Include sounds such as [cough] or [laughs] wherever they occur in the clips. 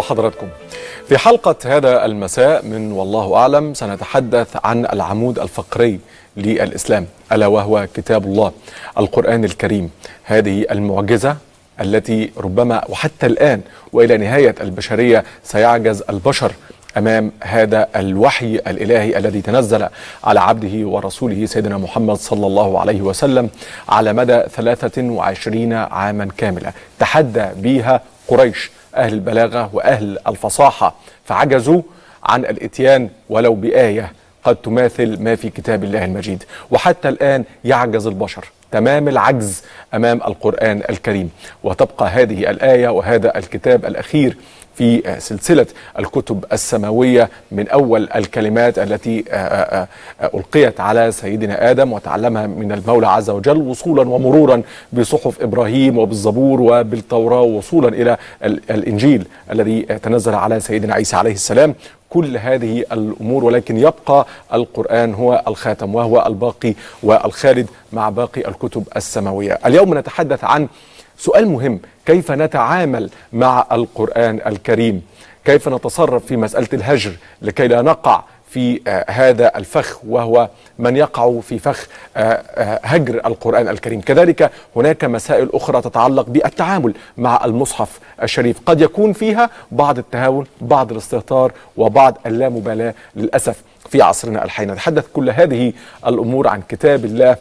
بحضراتكم. في حلقة هذا المساء من والله أعلم سنتحدث عن العمود الفقري للإسلام ألا وهو كتاب الله القرآن الكريم. هذه المعجزة التي ربما وحتى الآن وإلى نهاية البشرية سيعجز البشر أمام هذا الوحي الإلهي الذي تنزل على عبده ورسوله سيدنا محمد صلى الله عليه وسلم على مدى 23 عاما كاملة. تحدى بها قريش. أهل البلاغة وأهل الفصاحة. فعجزوا عن الإتيان ولو بآية قد تماثل ما في كتاب الله المجيد. وحتى الآن يعجز البشر تمام العجز أمام القرآن الكريم. وتبقى هذه الآية وهذا الكتاب الأخير في سلسلة الكتب السماوية من أول الكلمات التي ألقيت على سيدنا آدم وتعلمها من المولى عز وجل وصولا ومرورا بصحف إبراهيم وبالزبور وبالتوراة وصولا إلى الإنجيل الذي تنزل على سيدنا عيسى عليه السلام كل هذه الأمور ولكن يبقى القرآن هو الخاتم وهو الباقي والخالد مع باقي الكتب السماوية. اليوم نتحدث عن سؤال مهم. كيف نتعامل مع القرآن الكريم؟ كيف نتصرف في مسألة الهجر لكي لا نقع في آه هذا الفخ وهو من يقع في فخ آه آه هجر القرآن الكريم؟ كذلك هناك مسائل أخرى تتعلق بالتعامل مع المصحف الشريف. قد يكون فيها بعض التهاون بعض الاستهتار وبعض اللامبالاة للأسف في عصرنا الحين. نتحدث كل هذه الأمور عن كتاب الله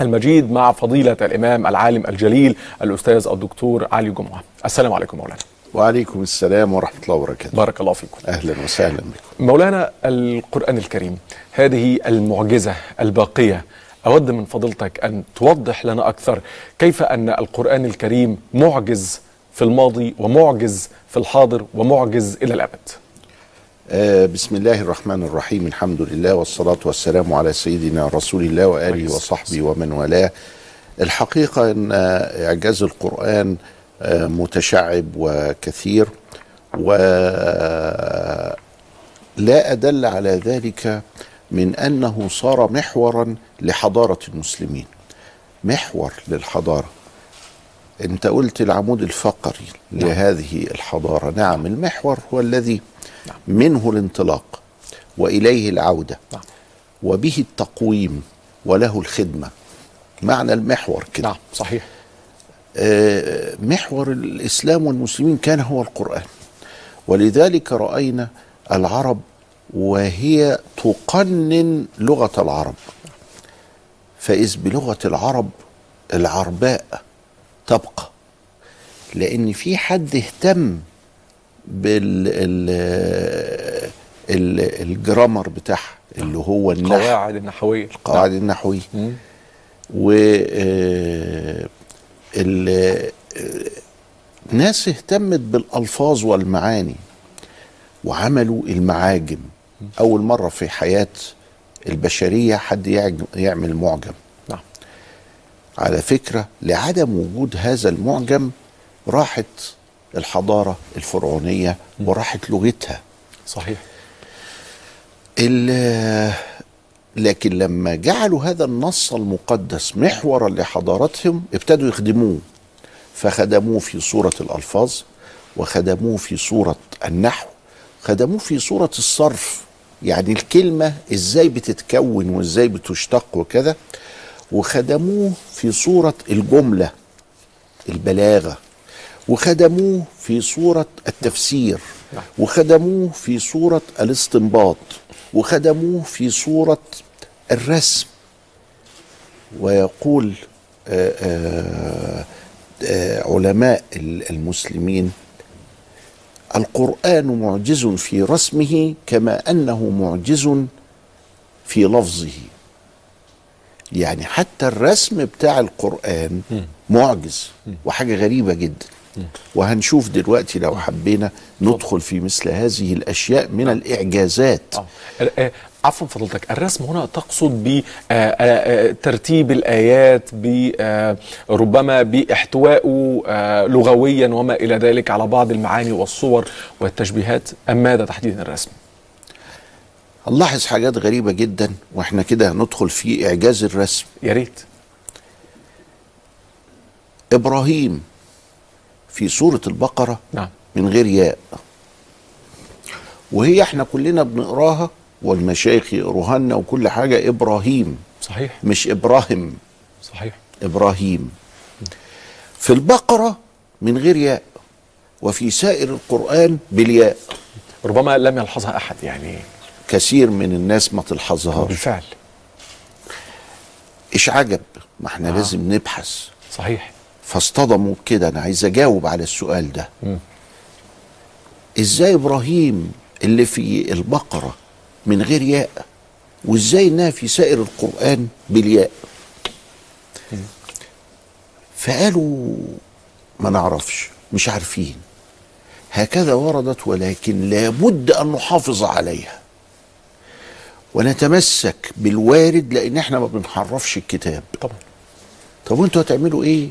المجيد مع فضيلة الإمام العالم الجليل الأستاذ الدكتور علي جمعة. السلام عليكم مولانا. وعليكم السلام ورحمة الله وبركاته. بارك الله فيكم. أهلا وسهلا بكم. مولانا القرآن الكريم هذه المعجزة الباقية أود من فضيلتك أن توضح لنا أكثر كيف أن القرآن الكريم معجز في الماضي ومعجز في الحاضر ومعجز إلى الأبد؟ بسم الله الرحمن الرحيم. الحمد لله والصلاة والسلام على سيدنا رسول الله وآله وصحبه ومن والاه. الحقيقة أن إعجاز القرآن آه متشعب وكثير ولا أدل على ذلك من أنه صار محورا لحضارة المسلمين. محور للحضارة. أنت قلت العمود الفقري نعم. لهذه الحضارة. نعم المحور هو الذي نعم. منه الانطلاق وإليه العودة نعم. وبه التقويم وله الخدمة معنى المحور كده نعم صحيح آه محور الإسلام والمسلمين كان هو القرآن ولذلك رأينا العرب وهي تقنن لغة العرب فإذ بلغة العرب العرباء تبقى لأن في حد اهتم بال ال ال الجرامر بتاعها اللي هو النحو. القواعد النحوية. القواعد نعم. النحوية. و الناس اهتمت بالألفاظ والمعاني وعملوا المعاجم. أول مرة في حياة البشرية حد يعمل معجم. نعم. على فكرة لعدم وجود هذا المعجم راحت الحضارة الفرعونية وراحت لغتها. صحيح. لكن لما جعلوا هذا النص المقدس محورا لحضارتهم ابتدوا يخدموه. فخدموه في صورة الألفاظ وخدموه في صورة النحو خدموه في صورة الصرف. يعني الكلمة إزاي بتتكون وإزاي بتشتق وكذا وخدموه في صورة الجملة البلاغة. وخدموه في صورة التفسير وخدموه في صورة الاستنباط وخدموه في صورة الرسم. ويقول آآ آآ آآ علماء المسلمين القرآن معجز في رسمه كما أنه معجز في لفظه. يعني حتى الرسم بتاع القرآن معجز وحاجة غريبة جدا. وهنشوف دلوقتي لو حبينا ندخل في مثل هذه الأشياء من الإعجازات. آه. آه، عفوا فضلتك الرسم هنا تقصد بترتيب آه، ربما باحتوائه لغويا وما إلى ذلك على بعض المعاني والصور والتشبيهات. أم ماذا تحديدا الرسم؟ هنلاحظ حاجات غريبة جدا وإحنا كده هندخل في إعجاز الرسم؟ يا ريت. إبراهيم في سورة البقرة نعم. من غير ياء. وهي إحنا كلنا بنقراها والمشايخ يقروها لنا وكل حاجة. إبراهيم. صحيح. مش إبراهيم. صحيح. إبراهيم. في البقرة من غير ياء. وفي سائر القرآن بالياء. ربما لم يلحظها أحد يعني. كثير من الناس ما تلحظهاش. بالفعل. إيش عجب؟ ما إحنا آه. لازم نبحث. صحيح. فاصطدموا بكده أنا عايز أجاوب على السؤال ده. إزاي إبراهيم اللي في البقرة من غير ياء وإزاي انها في سائر القرآن بالياء؟ فقالوا ما نعرفش مش عارفين. هكذا وردت ولكن لابد أن نحافظ عليها. ونتمسك بالوارد لأن إحنا ما بنحرفش الكتاب. طبعا. طب وأنتوا هتعملوا إيه؟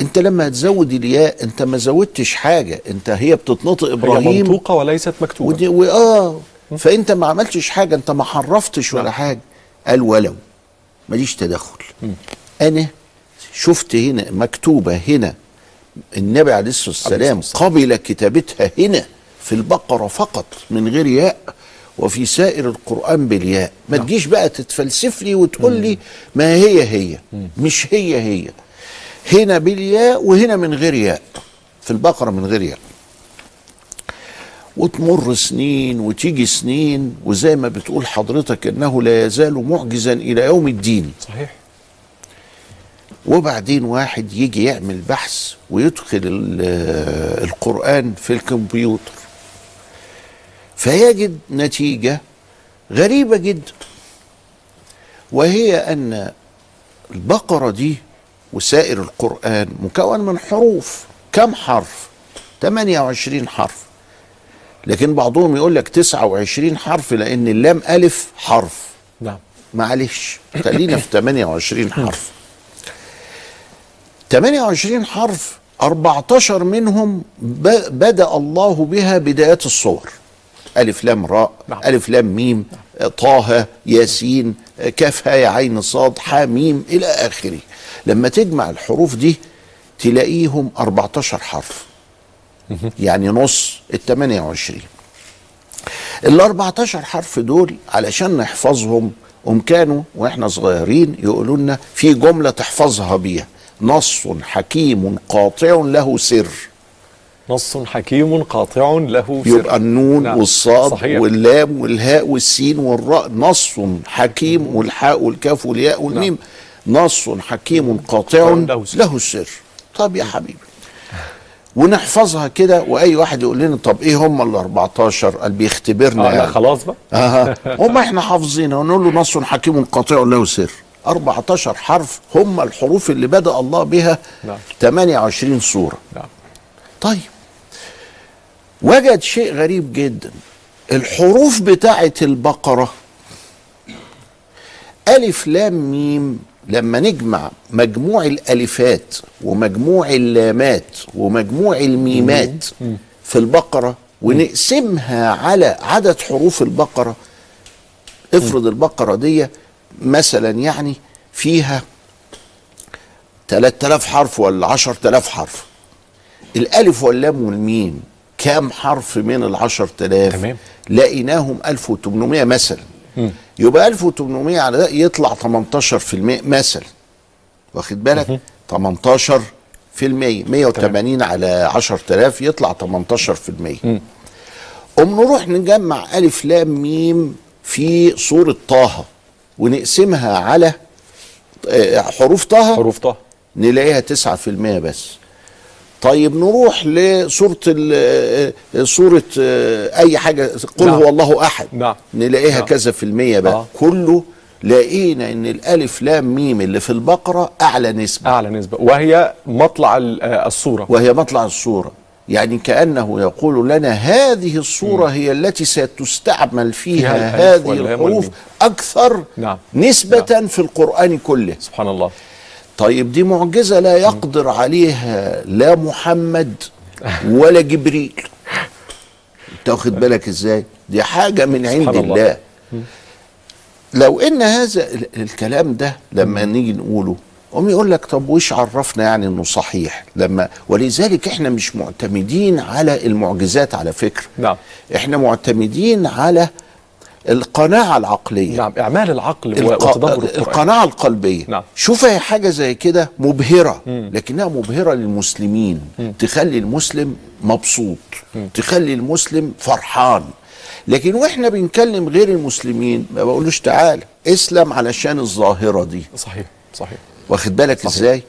انت لما هتزود الياء انت ما زودتش حاجة انت هي بتتنطق هي إبراهيم منطوقة وليست مكتوبة. ودي واه فأنت ما عملتش حاجة انت ما حرفتش ولا نعم. حاجة. قال ولو. ماليش تدخل. أنا شفت هنا مكتوبة هنا. النبي عليه الصلاة والسلام. قبل كتابتها هنا في البقرة فقط من غير ياء وفي سائر القرآن بالياء. ما نعم. تجيش بقى تتفلسف لي وتقول لي ما هي هي. مش هي هي. هنا بالياء وهنا من غير ياء في البقرة من غير ياء. وتمر سنين وتيجي سنين وزي ما بتقول حضرتك إنه لا يزال معجزا إلى يوم الدين. صحيح. وبعدين واحد يجي يعمل بحث ويدخل ال- القرآن في الكمبيوتر. فيجد نتيجة غريبة جدا. وهي أن البقرة دي وسائر القرآن مكون من حروف. كم حرف؟ 28 حرف. لكن بعضهم يقول لك 29 حرف لأن اللام ألف حرف. نعم. معلش خلينا في 28 حرف. 28 حرف 14 منهم بدأ الله بها بدايات الصور. ألف لام راء نعم. ألف لام ميم طه ياسين كاف هاء عين صاد حا ميم إلى آخره. لما تجمع الحروف دي تلاقيهم 14 حرف. يعني نص ال 28 ال 14 حرف دول علشان نحفظهم هم كانوا وإحنا صغيرين يقولوا لنا في جملة تحفظها بيها نص حكيم قاطع له سر. نص حكيم قاطع له سر. يبقى النون نعم. والصاد صحيح. واللام والهاء والسين والراء نص حكيم والحاء والكاف والياء والميم. نص حكيم قاطع له سر. له السر. طب يا حبيبي. ونحفظها كده وأي واحد يقول لنا طب إيه هم ال 14 قال بيختبرنا آه يعني. خلاص بقى. أها هم إحنا حافظينها ونقول له نص حكيم قاطع له سر. 14 حرف هم الحروف اللي بدأ الله بها نعم. 28 سورة. نعم. طيب. وجد شيء غريب جدا. الحروف بتاعة البقرة ألف لام ميم لما نجمع مجموع الألفات ومجموع اللامات ومجموع الميمات في البقرة ونقسمها على عدد حروف البقرة افرض البقرة دي مثلا يعني فيها 3000 حرف ولا 10000 حرف. الألف واللام والميم كام حرف من ال 10000 تمام. لقيناهم 1800 مثلا. يبقى 1800 على ده يطلع 18% مثلا. واخد بالك؟ 18 في المية 180 على 10000 يطلع 18 في المية. قوم نروح نجمع ألف لام ميم في سورة طه ونقسمها على آه، حروف طه حروف طه. نلاقيها 9% بس. طيب نروح لسورة ال- آه، سورة آه، أي حاجة قل نعم. هو الله أحد نعم. نلاقيها نعم. كذا في المية بقى آه. كله لقينا إن الألف لام ميم اللي في البقرة أعلى نسبة أعلى نسبة وهي مطلع آه، الصورة وهي مطلع الصورة يعني كأنه يقول لنا هذه الصورة هي التي ستستعمل فيها, فيها هذه الحروف. أكثر نعم. نسبة في القرآن كله سبحان الله طيب دي معجزة لا يقدر عليها لا محمد ولا جبريل. انت واخد بالك إزاي؟ دي حاجة من عند الله. الله. لو ان هذا ال- الكلام ده لما نيجي نقوله هم يقول لك طب وش عرفنا يعني إنه صحيح؟ لما ولذلك إحنا مش معتمدين على المعجزات على فكره نعم. إحنا معتمدين على القناعة العقلية. نعم إعمال العقل الق... القناعة القلبية. نعم. شوف هي حاجة زي كده مبهرة لكنها مبهرة للمسلمين. تخلي المسلم مبسوط. تخلي المسلم فرحان. لكن وإحنا بنكلم غير المسلمين ما بقولوش تعال اسلم علشان الظاهرة دي. صحيح صحيح. واخد بالك صحيح. إزاي؟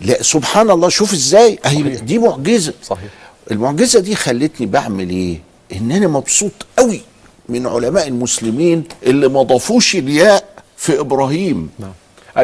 لا سبحان الله شوف إزاي. أهي. دي معجزة. صحيح. المعجزة دي خلتني بعمل إيه؟ إن أنا مبسوط قوي من علماء المسلمين اللي ما ضافوش الياء في إبراهيم. نعم.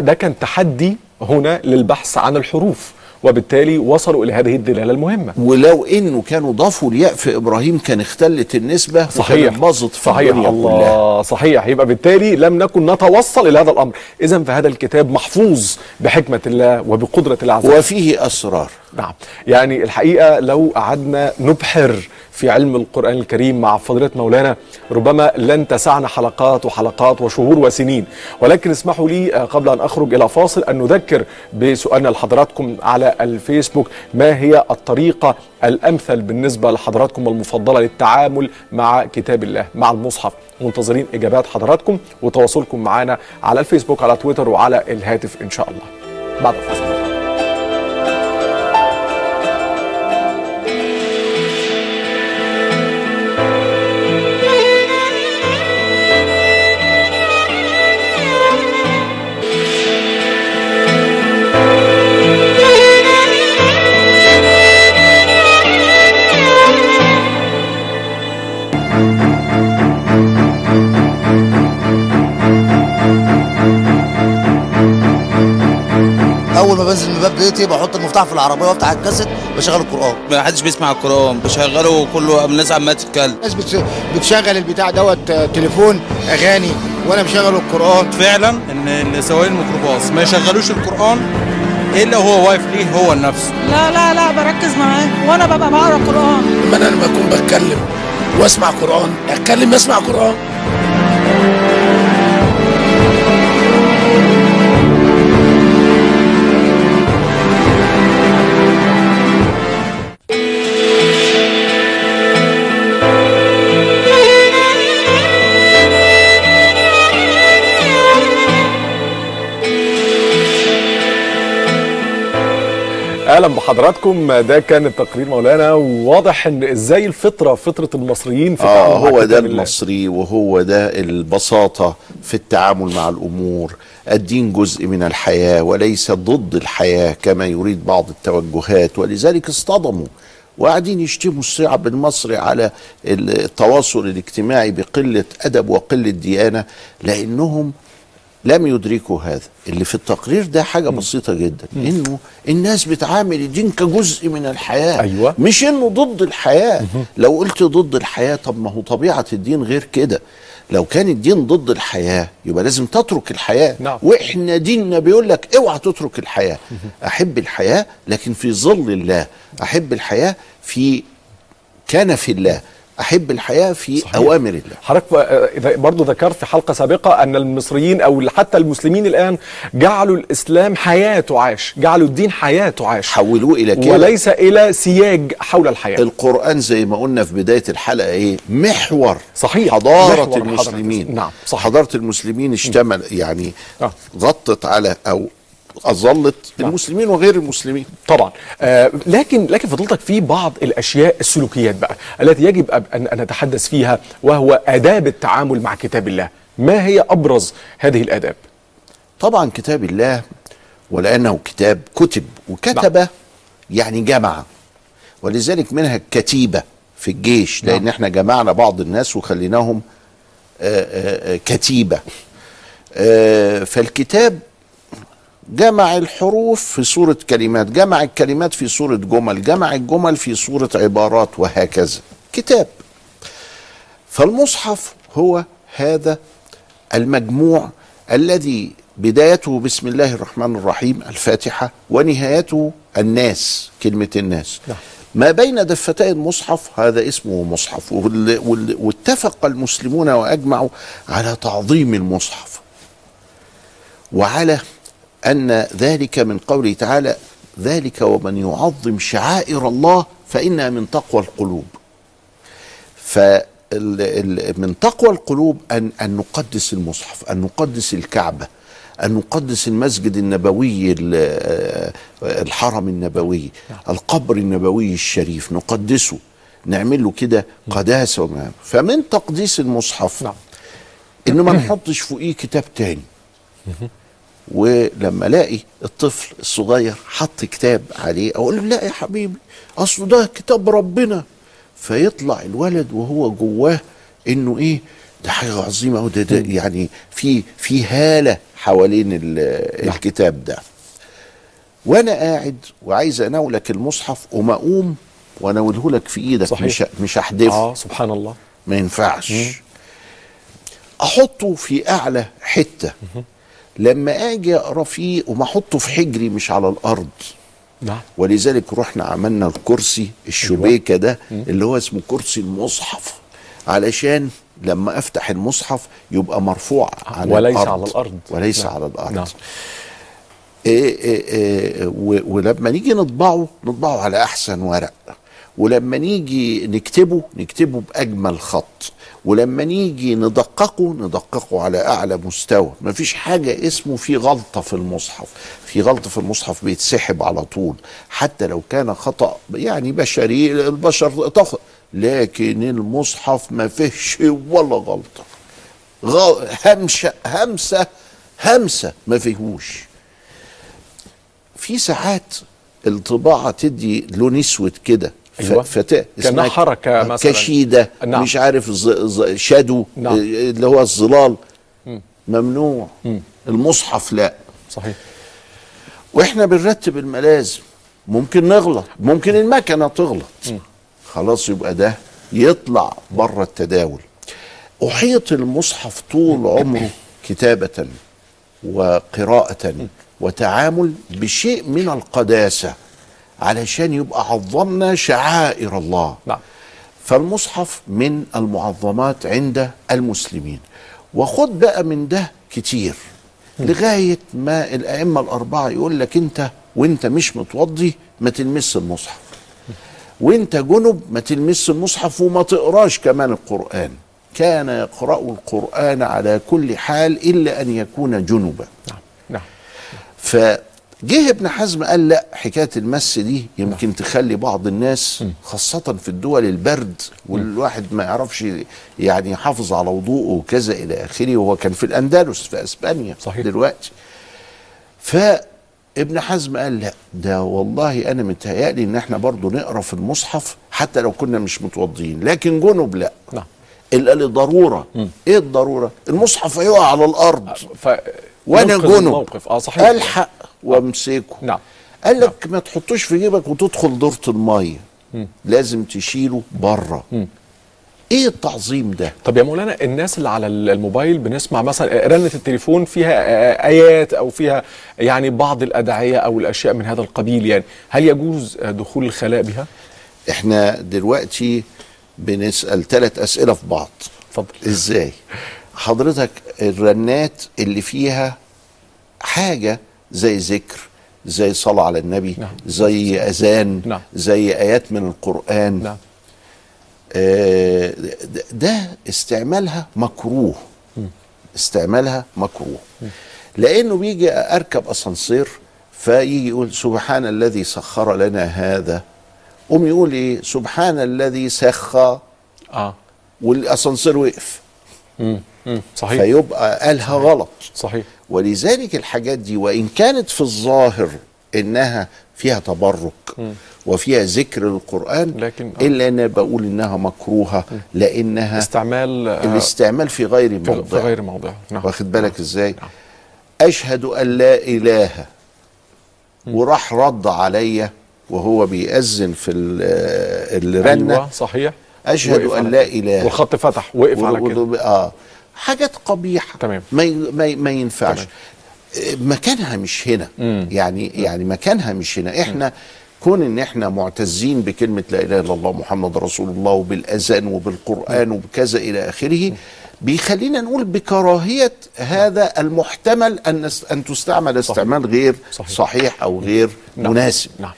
ده كان تحدي هنا للبحث عن الحروف وبالتالي وصلوا إلى هذه الدلالة المهمة. ولو إنه كانوا ضافوا الياء في إبراهيم كان اختلت النسبة صحيح. باظت في صحيح. الدنيا الله. كلها. صحيح. يبقى بالتالي لم نكن نتوصل إلى هذا الأمر. اذا فهذا الكتاب محفوظ بحكمة الله وبقدرة الله عز وجل وفيه أسرار. نعم. يعني الحقيقة لو قعدنا نبحر في علم القرآن الكريم مع فضيلة مولانا ربما لن تسعنا حلقات وحلقات وشهور وسنين. ولكن اسمحوا لي آه، قبل أن أخرج إلى فاصل أن نذكر بسؤالنا لحضراتكم على الفيسبوك ما هي الطريقة الأمثل بالنسبة لحضراتكم المفضلة للتعامل مع كتاب الله مع المصحف؟ منتظرين إجابات حضراتكم وتواصلكم معنا على الفيسبوك على تويتر وعلى الهاتف إن شاء الله. بعد الفاصل. بيتي بحط المفتاح في العربية وافتح الكاسيت بشغل القرآن. ما حدش بيسمع القرآن بشغله كله الناس عمالة تتكلم الناس بتش- بتشغل البتاع دوت آه، تليفون أغاني وأنا مشغل القرآن. فعلا ان سواق الميكروباص ما يشغلوش القرآن إلا هو واقف ليه هو لنفسه. لا لا لا بركز معاه. وأنا ببقى بقرأ قرآن. لما أنا لما أكون بتكلم وأسمع قرآن أتكلم اسمع قرآن. أهلا بحضراتكم. ده كان التقرير مولانا. وواضح إن إزاي الفطرة فطرة المصريين في آه التعامل مع هو ده. المصري وهو ده البساطة في التعامل مع الأمور. الدين جزء من الحياة وليس ضد الحياة كما يريد بعض التوجهات. ولذلك اصطدموا وقاعدين يشتموا الشعب المصري على التواصل الاجتماعي بقلة أدب وقلة ديانة لأنهم لم يدركوا هذا. اللي في التقرير ده حاجة بسيطة جدا. إنه الناس بتعامل الدين كجزء من الحياة. أيوة. مش إنه ضد الحياة. لو قلت ضد الحياة طب ما هو طبيعة الدين غير كده. لو كان الدين ضد الحياة يبقى لازم تترك الحياة. نعم. وإحنا ديننا بيقول لك اوعى تترك الحياة. أحب الحياة لكن في ظل الله. أحب الحياة في كنف الله. أحب الحياة في صحيح. أوامر الله حضرتك برضو ذكرت في حلقة سابقة أن المصريين أو حتى المسلمين الآن جعلوا الإسلام حياه تعاش جعلوا الدين حياه تعاش حولوه إلى كده وليس إلى سياج حول الحياة القرآن زي ما قلنا في بداية الحلقة إيه محور صحيح. حضارة محور المسلمين المسلمين. نعم، صحيح. حضارة المسلمين اشتمل يعني آه. غطت على أو اظلت نعم. المسلمين وغير المسلمين. طبعا. آه لكن لكن فضلتك في بعض الأشياء السلوكيات بقى التي يجب ان نتحدث فيها وهو آداب التعامل مع كتاب الله. ما هي أبرز هذه الآداب؟ طبعا كتاب الله ولأنه كتاب كتب وكتب يعني جمع. ولذلك منها الكتيبة في الجيش لأن نعم. إحنا جمعنا بعض الناس وخليناهم آه، آه، آه، كتيبة. آه، فالكتاب جمع الحروف في صورة كلمات جمع الكلمات في صورة جمل جمع الجمل في صورة عبارات وهكذا. كتاب. فالمصحف هو هذا المجموع الذي بدايته بسم الله الرحمن الرحيم الفاتحة ونهايته الناس كلمة الناس. نعم. ما بين دفتي المصحف هذا اسمه مصحف واتفق المسلمون وأجمعوا على تعظيم المصحف. وعلى أن ذلك من قوله تعالى ذلك ومن يعظم شعائر الله فإنها من تقوى القلوب. فمن تقوى القلوب أن, أن نقدس المصحف أن نقدس الكعبة أن نقدس المسجد النبوي ال- الحرم النبوي القبر النبوي الشريف نقدسه نعمل له كده قداسة وما فمن تقديس المصحف نعم. إنه ما نحطش فوقيه كتاب تاني. ولما الاقي الطفل الصغير حط كتاب عليه أقول له لا يا حبيبي اصله ده كتاب ربنا. فيطلع الولد وهو جواه إنه إيه ده حاجة عظيمة وده ده يعني في في هالة حوالين ال- الكتاب ده. وأنا قاعد وعايز اناولك المصحف وما أقوم وأناوله لك في إيدك صحيح. مش مش احدفه آه سبحان الله. ما ينفعش. أحطه في أعلى حتة. لما آجي أقرأ فيه وما أحطه في حجري مش على الأرض. نعم. ولذلك رحنا عملنا الكرسي الشبيكه ده اللي هو اسمه كرسي المصحف. علشان لما أفتح المصحف يبقى مرفوع عن وليس الأرض. على الأرض. وليس نعم. على الأرض. نعم. إيه إيه إيه و- ولما نيجي نطبعه نطبعه على أحسن ورق. ولما نيجي نكتبه نكتبه بأجمل خط. ولما نيجي ندققه ندققه على أعلى مستوى. مفيش حاجة اسمه في غلطة في المصحف. في غلطة في المصحف بيتسحب على طول. حتى لو كان خطأ يعني بشري البشر تخ لكن المصحف ما فيهش ولا غلطة. غ... همشة همسة همسة ما فيهوش. في ساعات الطباعة تدي لون أسود كده. أيوة. فت... كأنها اسمها حركة مثلاً. كشيدة نعم. مش عارف ز... ز... شادو نعم. اللي هو الظلال. ممنوع. المصحف لا. صحيح. وإحنا بنرتب الملازم ممكن نغلط. ممكن المكنة تغلط. خلاص يبقى ده يطلع بره التداول. أحيط المصحف طول عمره كتابة وقراءة وتعامل بشيء من القداسة. علشان يبقى عظمنا شعائر الله. نعم. فالمصحف من المعظمات عند المسلمين. وخد بقى من ده كتير. لغاية ما الأئمة الأربعة يقول لك أنت وأنت مش متوضي ما تلمس المصحف. وأنت جنب ما تلمس المصحف وما تقراش كمان القرآن. كان يقرأ القرآن على كل حال إلا أن يكون جنبا. نعم. نعم. فجه ابن حزم قال لا حكاية المس دي يمكن تخلي بعض الناس خاصة في الدول البرد والواحد ما يعرفش يعني يحافظ على وضوءه وكذا إلى آخره وهو كان في الأندلس في أسبانيا صحيح. دلوقتي. فابن حزم قال لا ده والله أنا متهيألي إن إحنا برضو نقرأ في المصحف حتى لو كنا مش متوضيين لكن جنب لا. نعم. الا لضروره إيه الضرورة؟ المصحف هيقع على الأرض. ف وأنا جنب الموقف. آه صحيح. ألحق وامسكه. نعم. قال لك ما تحطوش في جيبك وتدخل دورة المية. لازم تشيله بره إيه التعظيم ده؟ طب يا مولانا الناس اللي على الموبايل بنسمع مثلا رنة التليفون فيها آيات أو فيها يعني بعض الأدعية أو الأشياء من هذا القبيل يعني. هل يجوز دخول الخلاء بها؟ إحنا دلوقتي بنسأل ثلاث أسئلة في بعض. اتفضل. إزاي؟ حضرتك الرنات اللي فيها حاجة زي ذكر زي صلاة على النبي نعم. زي أذان نعم. زي آيات من القرآن. نعم. آه، ده- استعمالها مكروه. استعمالها مكروه. لأنه بيجي أركب أسانسير فيجي يقول سبحان الذي سخر لنا هذا. قوم يقول إيه؟ سبحان الذي سخى آه. والأسانسير وقف. مم. صحيح. فيبقى قالها غلط. صحيح. ولذلك الحاجات دي وإن كانت في الظاهر إنها فيها تبرك وفيها ذكر القرآن لكن- آه. إلا أنا بقول إنها مكروهة لأنها استعمال آه، الاستعمال في غير في في غير موضعه نعم. واخد بالك إزاي؟ نعم. أشهد أن لا إله. وراح رد عليا وهو بيأذن في ال- الرنه أيوه صحيح. أشهد أن لا إله. والخط فتح وقف على كده. آه. حاجات قبيحة. تمام. ما ما, ما ينفعش. تمام. آه، مكانها مش هنا. مم. يعني يعني مكانها مش هنا. إحنا كون إن إحنا معتزين بكلمة لا إله إلا الله محمد رسول الله وبالأذان وبالقرآن وبكذا إلى آخره بيخلينا نقول بكراهية هذا المحتمل أن أن تستعمل استعمال غير صحيح. صحيح أو غير نعم. مناسب. نعم.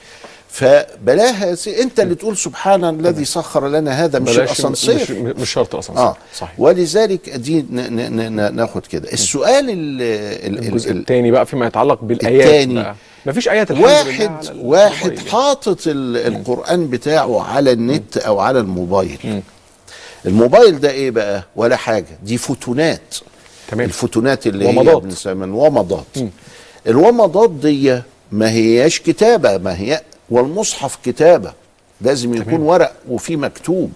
فبلاها. انت اللي تقول سبحان الذي سخر لنا هذا مش الأسانسير. مش, مش شرط الاسانسير آه. صحيح. ولذلك دي ن- ن- ن- ناخد كده. السؤال ال ال الثاني بقى فيما يتعلق بالآيات التاني. بقى. مفيش آيات الحمد واحد واحد. حاطط ال- القرآن بتاعه على النت أو على الموبايل. الموبايل ده إيه بقى؟ ولا حاجة. دي فوتونات تمام. الفوتونات اللي ومضات. هي بنسميها ومضات الومضات دي ما هياش كتابة ما هي والمصحف كتابة. لازم يكون ورق وفيه مكتوب.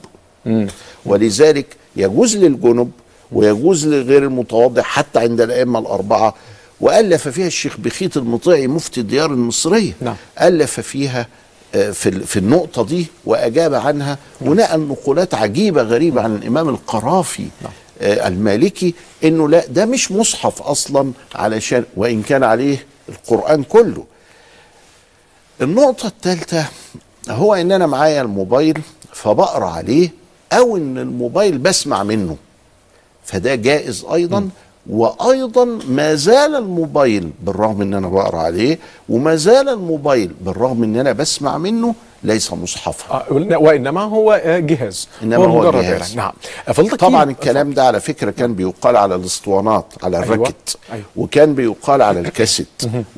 ولذلك يجوز للجنب ويجوز لغير المتواضع حتى عند الأئمة الأربعة. وألف فيها الشيخ بخيت المطيعي مفتي الديار المصرية. نعم. ألف فيها آه، في في النقطة دي وأجاب عنها. ونقل نقولات عجيبة غريبة عن الإمام القرافي آه، المالكي إنه لا ده مش مصحف أصلا علشان وإن كان عليه القرآن كله. النقطة الثالثة هو ان أنا معايا الموبايل فبقرأ عليه أو إن الموبايل بسمع منه. فده جائز أيضا وأيضا ما زال الموبايل بالرغم إن أنا بقرأ عليه وما زال الموبايل بالرغم إن أنا بسمع منه ليس مصحفا آه، وإنما هو آه، جهاز إنما هو مجرد جهاز. إعلان. نعم طبعا الكلام ده على فكرة كان بيقال على الاسطوانات على أيوة. الراكت أيوة. وكان بيقال على الكاسيت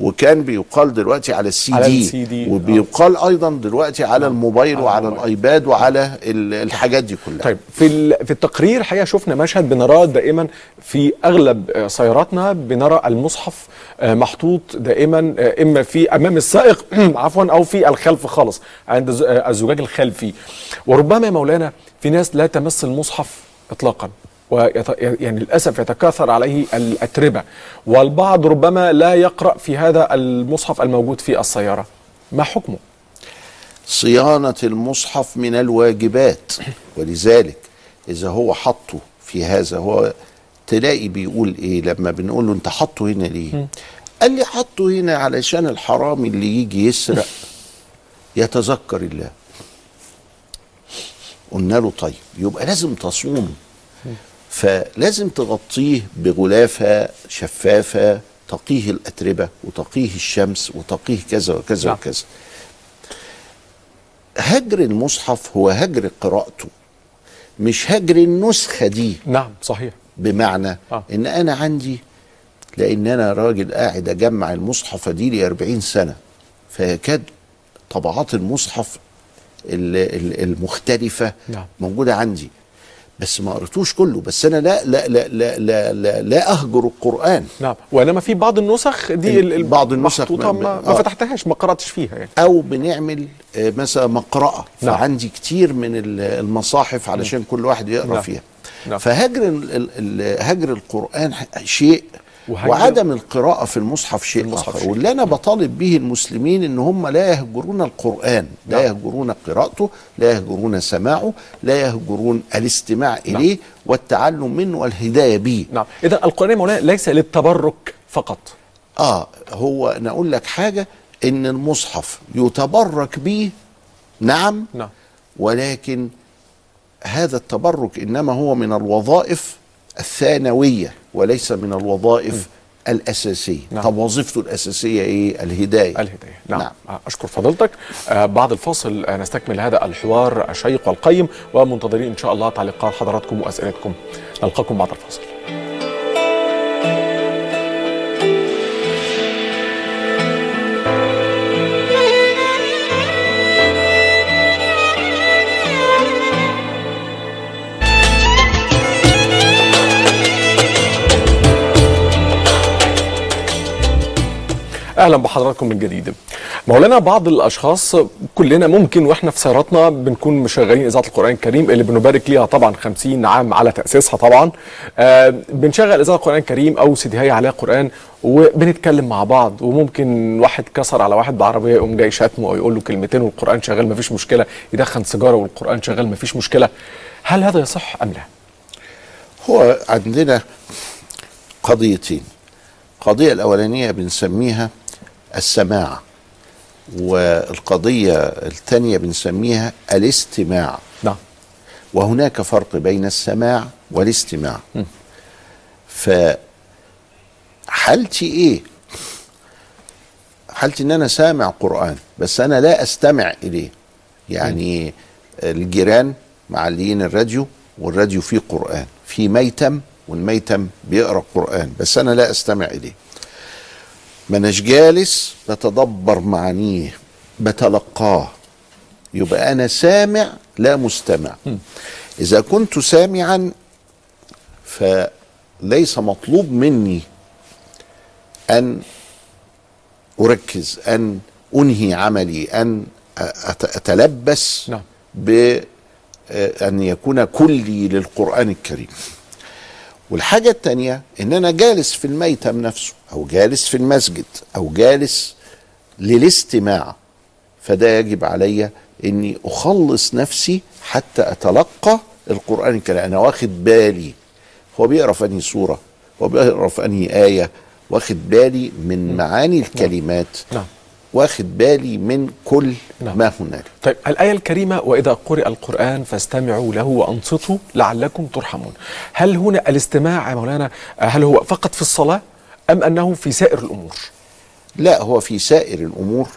وكان بيقال دلوقتي على ال C على دي السي دي. وبيقال أيضا دلوقتي على الموبايل على وعلى الموبايل. ال iPad وعلى ال- الحاجات دي كلها طيب في في التقرير الحقيقة شفنا مشهد بنراه دائما في أغلب آه، سياراتنا بنرى المصحف محطوط دائما إما في أمام السائق [clears throat] عفوا أو في الخلف خالص عند آه، الزجاج الخلفي. وربما يا مولانا في ناس لا تمس المصحف اطلاقا ويت... يعني للأسف يتكاثر عليه الأتربة. والبعض ربما لا يقرأ في هذا المصحف الموجود في السيارة. ما حكمه؟ صيانة المصحف من الواجبات. [clears throat] ولذلك إذا هو حطه في هذا هو تلاقي بيقول إيه لما بنقول له أنت حطه هنا ليه؟ قال لي حطه هنا علشان الحرامي اللي يجي يسرق. [laughs] يتذكر الله. قلنا له طيب يبقى لازم تصونه فلازم تغطيه بغلافة شفافة تقيه الأتربة وتقيه الشمس وتقيه كذا وكذا نعم. وكذا. هجر المصحف هو هجر قراءته مش هجر النسخة دي. نعم صحيح. بمعنى آه. إن أنا عندي لأن أنا راجل قاعد أجمع المصحف دي لي 40 سنة فيكاد طبعات المصحف ال- ال- المختلفة نعم. موجودة عندي بس ما قريتوش كله بس أنا لا لا لا لا لا, لا, لا أهجر القرآن نعم وإنما في بعض النسخ دي بعض النسخ ما- ما, ما- ما آه. فتحتهاش ما قرأتش فيها يعني أو بنعمل آه، مثلا مقرأة نعم. فعندي كتير من ال- المصاحف علشان كل واحد يقرأ نعم. فيها نعم. فهجر هجر القرآن ح- شيء وعدم القراءة في المصحف شيء المصحف آخر. شيء. واللي أنا بطالب به المسلمين إن هم لا يهجرون القرآن لا نعم. يهجرون قراءته لا يهجرون سماعه لا يهجرون الاستماع إليه والتعلم منه والهداية به. نعم. إذا القرآن يا مولانا ليس للتبرك فقط. آه هو أنا أقول لك حاجة إن المصحف يتبرك به نعم نعم. ولكن هذا التبرك إنما هو من الوظائف الثانوية وليس من الوظائف الأساسية. نعم. طب وظيفته الأساسية إيه؟ الهداية. الهداية. نعم, نعم. نعم. أشكر فضيلتك آه بعد الفاصل آه نستكمل هذا الحوار الشيق والقيم ومنتظرين إن شاء الله تعليقات حضراتكم وأسئلتكم. نلقاكم بعد الفاصل. أهلا بحضراتكم من جديد. مولانا بعض الأشخاص كلنا ممكن وإحنا في سياراتنا بنكون مشغلين إذاعة القرآن الكريم اللي بنبارك ليها طبعا 50 عام على تأسيسها طبعا. آه بنشغل إذاعة القرآن الكريم أو سيديهايه عليها قرآن وبنتكلم مع بعض. وممكن واحد كسر على واحد بعربية يقوم جاي شاتمه أو يقول له كلمتين والقرآن شغال مفيش مشكلة يدخن سيجارة والقرآن شغال مفيش مشكلة. هل هذا يصح أم لا؟ هو عندنا قضيتين. القضية الأولانية بنسميها السماع والقضية الثانية بنسميها الاستماع. نعم. وهناك فرق بين السماع والاستماع. فحالتي إيه؟ حالتي إن أنا سامع قرآن بس أنا لا أستمع إليه. يعني الجيران معلقين الراديو والراديو فيه قرآن في ميتم والميتم بيقرأ قرآن بس أنا لا أستمع إليه. ما اناش جالس بتدبر معانيه بتلقاه. يبقى أنا سامع لا مستمع. إذا كنت سامعا فليس مطلوب مني أن أركز أن أنهي عملي أن أت- أتلبس نعم. بان يكون كلي للقرآن الكريم. والحاجة التانية إن أنا جالس في الميتم نفسه أو جالس في المسجد أو جالس للاستماع فده يجب علي إني أخلص نفسي حتى أتلقى القرآن الكريم. أنا واخد بالي هو بيقرأ في أنهي سورة؟ هو بيقرأ في أنهي آية؟ واخد بالي من معاني الكلمات؟ نعم. واخد بالي من كل نعم. ما هنالك طيب الآية الكريمة وإذا قرئ القرآن فاستمعوا له وأنصتوا لعلكم ترحمون هل هنا الاستماع يا مولانا هل هو فقط في الصلاة أم أنه في سائر الأمور لا هو في سائر الأمور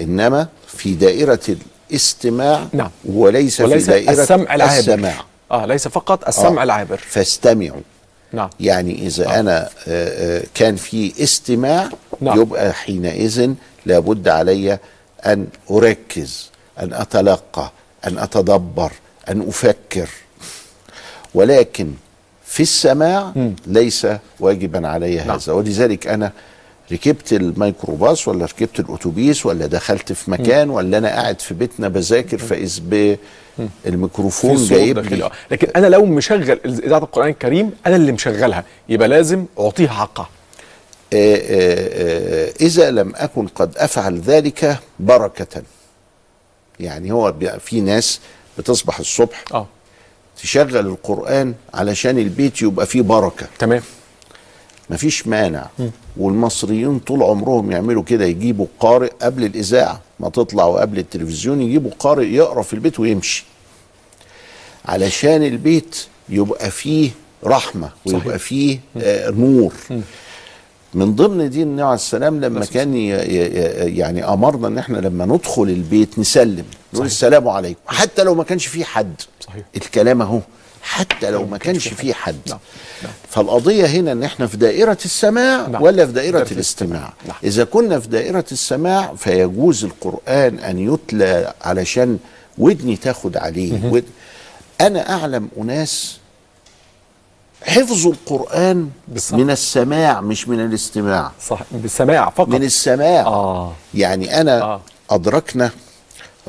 إنما في دائرة الاستماع نعم. وليس, وليس في دائرة السمع العابر السماع آه ليس فقط السمع آه. العابر فاستمعوا نعم يعني إذا آه. أنا آه، آه، كان في استماع نعم. يبقى حينئذ لابد علي أن أركز أن أتلقى أن أتدبر أن أفكر. ولكن في السماع ليس واجبا علي نعم. هذا. ولذلك أنا ركبت الميكروباص ولا ركبت الأتوبيس ولا دخلت في مكان ولا أنا قاعد في بيتنا بذاكر فاذ بالميكروفون صوت جايب لي. لكن أنا لو مشغل إذاعة القرآن الكريم أنا اللي مشغلها. يبقى لازم أعطيها حقها. إذا لم أكن قد أفعل ذلك بركة. يعني هو في ناس بتصبح الصبح آه. تشغل القرآن علشان البيت يبقى فيه بركة. تمام. مفيش مانع. والمصريين طول عمرهم يعملوا كده يجيبوا قارئ قبل الإذاعة ما تطلع وقبل التلفزيون يجيبوا قارئ يقرأ في البيت ويمشي. علشان البيت يبقى فيه رحمة ويبقى صحيح. فيه آه نور. من ضمن دين النبي عليه السلام لما كان ي- ي- يعني أمرنا إن إحنا لما ندخل البيت نسلم نقول السلام عليكم حتى لو ما كانش فيه حد صحيح. الكلام أهو حتى لو ما كانش فيه حد نعم. نعم. فالقضية هنا إن إحنا في دائرة السماع نعم. ولا في دائرة دائرة الاستماع نعم. إذا كنا في دائرة السماع فيجوز القرآن أن يتلى علشان ودني تاخد عليه ود... أنا أعلم أناس حفظوا القرآن بالصح. من السماع مش من الاستماع صح بالسماع فقط من السماع آه. يعني أنا آه. أدركنا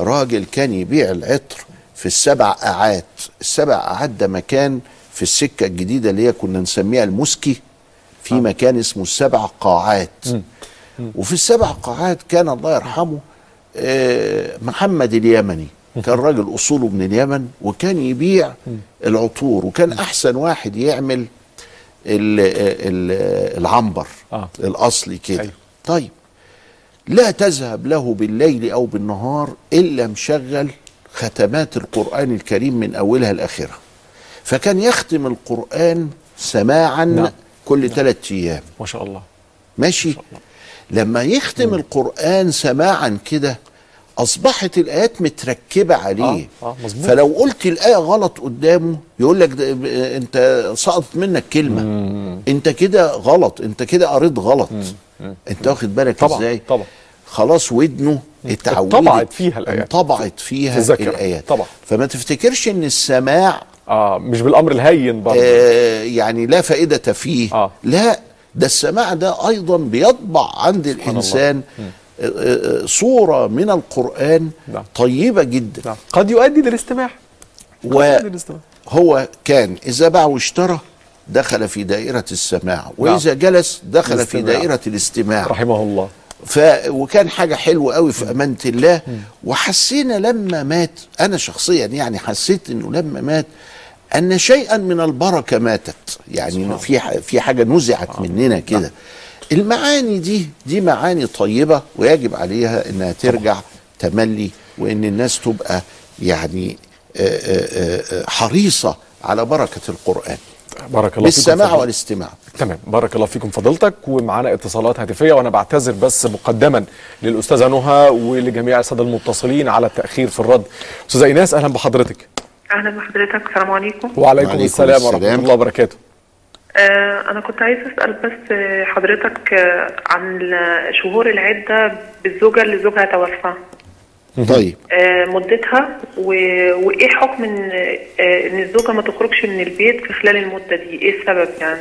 راجل كان يبيع العطر في السبع قاعات السبع قاعات ده مكان في السكة الجديدة اللي هي كنا نسميها المسكي في آه. مكان اسمه السبع قاعات وفي السبع قاعات كان الله يرحمه آه، محمد اليمني كان راجل اصوله من اليمن وكان يبيع العطور وكان أحسن واحد يعمل ال ال العنبر آه. الأصلي كده. أيوة. طيب. لا تذهب له بالليل أو بالنهار إلا مشغل ختمات القرآن الكريم من أولها لآخرها. فكان يختم القرآن سماعا نعم. نعم. كل ثلاثة أيام. ما شاء الله. ماشي. لما يختم القرآن سماعا كده أصبحت الآيات متركبة عليه. آه، آه، مظبوط. فلو قلت الآية غلط قدامه يقول لك أنت سقطت منك كلمة. أنت كده غلط أنت كده قريت غلط. أنت واخد بالك طبعاً، إزاي؟ طبعاً. خلاص ودنه اتعودت اتطبعت فيها الآيات. انطبعت فيها في الذاكرة. الآيات. طبعاً. فما تفتكرش إن السماع آه مش بالأمر الهين برضه. آه يعني لا فائدة فيه. آه. لا ده السماع ده أيضا بيطبع عند الإنسان آه، صورة من القرآن نعم. طيبة جدا. نعم. قد يؤدي للاستماع. وهو كان إذا باع واشترى دخل في دائرة السماع وإذا جلس دخل في الاستماع. دائرة الاستماع. رحمه الله. ف وكان حاجة حلوة قوي في أمانة الله. وحسينا لما مات أنا شخصيا يعني حسيت إنه لما مات أن شيئا من البركة ماتت. يعني في ح- في حاجة نزعت مننا كده. المعاني دي دي معاني طيبة ويجب عليها إنها ترجع تملي وإن الناس تبقى يعني آه، آه، آه، حريصة على بركة القرآن. بارك الله فيكم بالسماع والاستماع. تمام. بارك الله فيكم فضيلتك ومعانا اتصالات هاتفية وأنا بعتذر بس مقدما للأستاذة نهى ولجميع السادة المتصلين على التأخير في الرد. أستاذة ايناس أهلا بحضرتك. أهلا بحضرتك. السلام عليكم. وعليكم, وعليكم السلام ورحمة السلام. الله وبركاته. آه أنا كنت عايزة أسأل بس آه، حضرتك آه، عن شهور العدة بالزوجة اللي زوجها توفى. طيب. مدتها و... وإيه حكم إن آه، إن الزوجة ما تخرجش من البيت في خلال المدة دي؟ إيه السبب يعني؟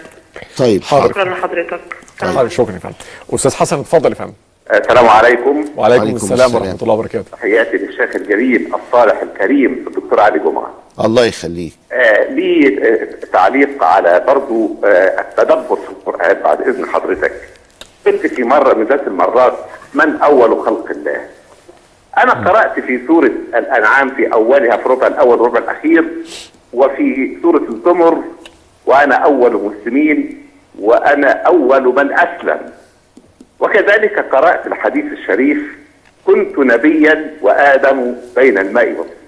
طيب. حاضر شكرا لحضرتك. حاضر شكرا يا فندم. أستاذ حسن اتفضل يا فندم. السلام عليكم. وعليكم وعليكم السلام السلام. ورحمة الله وبركاته. تحياتي للشيخ الجليل الصالح الكريم الدكتور علي جمعة. الله يخليك. آه لي تعليق على برضو آه التدبر في القرآن بعد إذن حضرتك. قلت في مرة من ذات المرات من أول خلق الله؟ أنا قرأت في سورة الأنعام في أولها في الربع الأول والربع الأخير وفي سورة الزمر وأنا أول مسلمين وأنا أول من أسلم. وكذلك قرأت الحديث الشريف كنت نبيا وآدم بين الماء والطين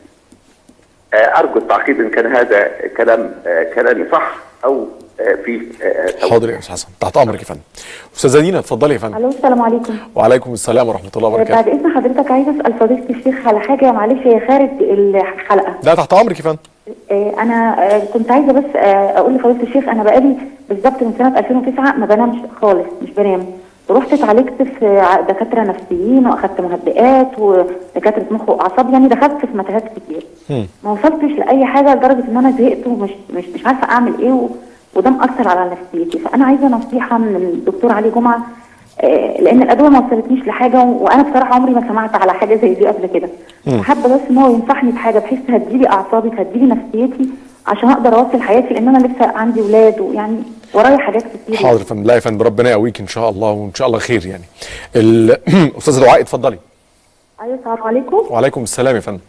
أرجو التعقيب إن كان هذا كلام آه، كلامي صح أو آه، في آه،. حاضر يا أستاذ حسن. تحت أمرك يا فندم. أستاذة دينا اتفضلي يا فندم. ألو السلام عليكم. وعليكم السلام ورحمة الله بعد وبركاته إذن حضرتك عايزة أسأل فضيله الشيخ على حاجة معلش هي خارج الحلقة. لا تحت أمرك يا فندم. آه، أنا آه، كنت عايزة بس آه، أقول لفضيلة الشيخ أنا بقالي بالظبط من سنة 2009 ما بنامش خالص مش بنام. رحت اتعالجت في دكاترة نفسيين وأخدت مهدئات ودكاترة مخ وأعصاب يعني دخلت في متاهات كتير. ما وصلتش لأي حاجة لدرجة إن أنا زهقت ومش مش مش عارفة أعمل إيه و... وده مأثر على نفسيتي. فأنا عايزة نصيحة من الدكتور علي جمعة آه، لأن الأدوية ما وصلتنيش لحاجة وأنا بصراحة عمري ما سمعت على حاجة زي دي قبل كده. حابة بس إن هو ينصحني بحاجة بحيث تهديلي أعصابي تهديلي نفسيتي عشان أقدر اوصل حياتي لأن أنا لسه عندي ولاد ويعني ورايا حاجات كتير حاضر يا فندم لا يا فندم ربنا يقويك إن شاء الله وإن شاء الله خير يعني. ال- [clears throat] استاذه دعاء اتفضلي. أيوه السلام عليكم. وعليكم السلام يا فندم.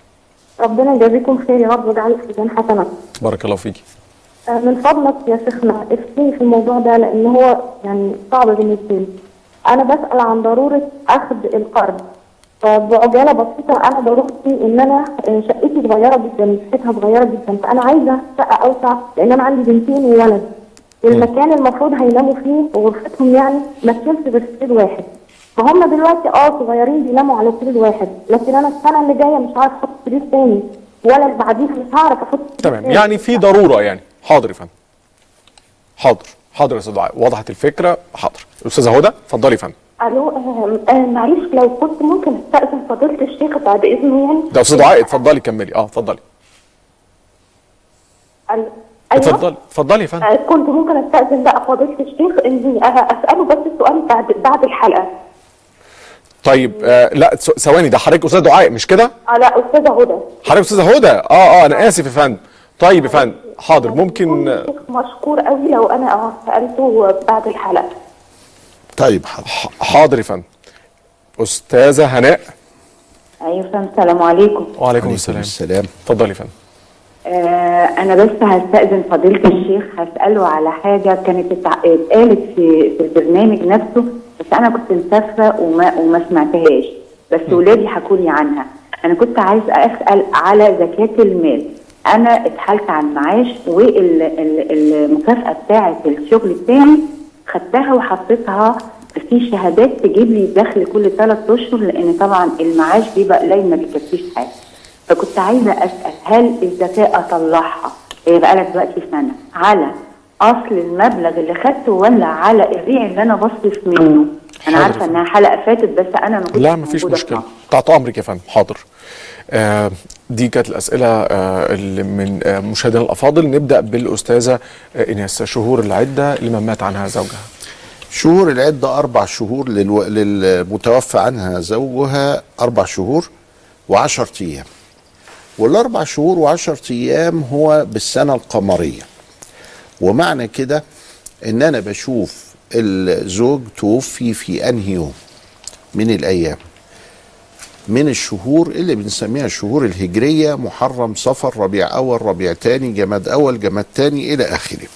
ربنا يجازيكم خير يا رب ويجعلك في ميزان حسنات بارك الله فيكي. آه، من فضلك يا شيخنا افتني في الموضوع ده لأن هو يعني صعب بالنسبة لي. أنا بسأل عن ضرورة أخذ القرض. فبعجاله بسيطة أنا ضرورتي إن أنا آه، شقتي صغيرة جدا مساحتها صغيرة جدا فأنا عايزة شقة أوسع لأن أنا عندي بنتين وولد. والمكان المفروض هيناموا فيه وغرفتهم يعني ما تشيلش غير سرير واحد. فهم دلوقتي آه صغيرين بيناموا على سرير واحد لكن أنا السنة اللي جاية مش هعرف أحط سرير تاني ولا اللي بعديها مش هعرف أحط تمام. يعني في ضرورة يعني. حاضر يا فندم. حاضر. حاضر يا أستاذ دعاء وضحت الفكرة. حاضر. أستاذة هدى اتفضلي يا فندم. ألو آه، معلش لو كنت ممكن أستأذن فضيلة الشيخ بعد إذنه يعني؟ ده أستاذ دعاء اتفضلي كملي. آه اتفضلي. أيوه. اتفضلي. اتفضلي يا فندم. آه، كنت ممكن أستأذن بقى فضيلة الشيخ إني آه، أسأله بس السؤال بعد بعد الحلقة. طيب آه لا ثواني ده حضرتك أستاذ دعاء مش كده؟ آه لا أستاذة هدى. حضرتك أستاذة هدى؟ آه آه أنا آسف يا فندم. طيب يا فندم حاضر. ممكن آه، الشيخ مشكور قوي لو أنا آه سألته بعد الحلقة. طيب حاضر حاضر يا فندم. أستاذة هناء. أيوه فندم السلام عليكم. وعليكم السلام. السلام. اتفضلي يا فندم. آه أنا بس هستأذن فضيلة الشيخ هسأله على حاجة كانت اتقالت في, في البرنامج نفسه بس أنا كنت مسافرة وما, وما سمعتهاش. بس ولادي حكوا لي عنها. أنا كنت عايز أسأل على زكاة المال. أنا اتحالت على المعاش والمكافأة بتاعة الشغل بتاعي خدتها وحطيتها في شهادات تجيب لي دخل كل ثلاث أشهر لأن طبعا المعاش بيبقى قليل ما بيكفيش حاجة. فكنت عايزة أسأل هل الزكاه اطلعها هي بقى لها دلوقتي سنة. على أصل المبلغ اللي خدته ولا على الريع اللي أنا بصرف منه؟ أنا حاضر عارفة إنها حلقة فاتت بس أنا ما كنتش لا مفيش مشكلة. تحت أمرك يا فندم. حاضر. آه دي كانت الأسئلة آه اللي من آه مشاهدينا الأفاضل. نبدأ بالأستاذة آه ايناس شهور العدة لمن مات عنها زوجها؟ شهور العدة أربع شهور للو... للمتوفى عنها زوجها أربع شهور وعشرة أيام. والأربع شهور وعشرة أيام هو بالسنة القمرية. ومعنى كده إن أنا بشوف الزوج توفي في أنهي يوم من الأيام؟ من الشهور اللي بنسميها الشهور الهجرية محرم صفر ربيع أول ربيع تاني جماد أول جماد تاني إلى آخره.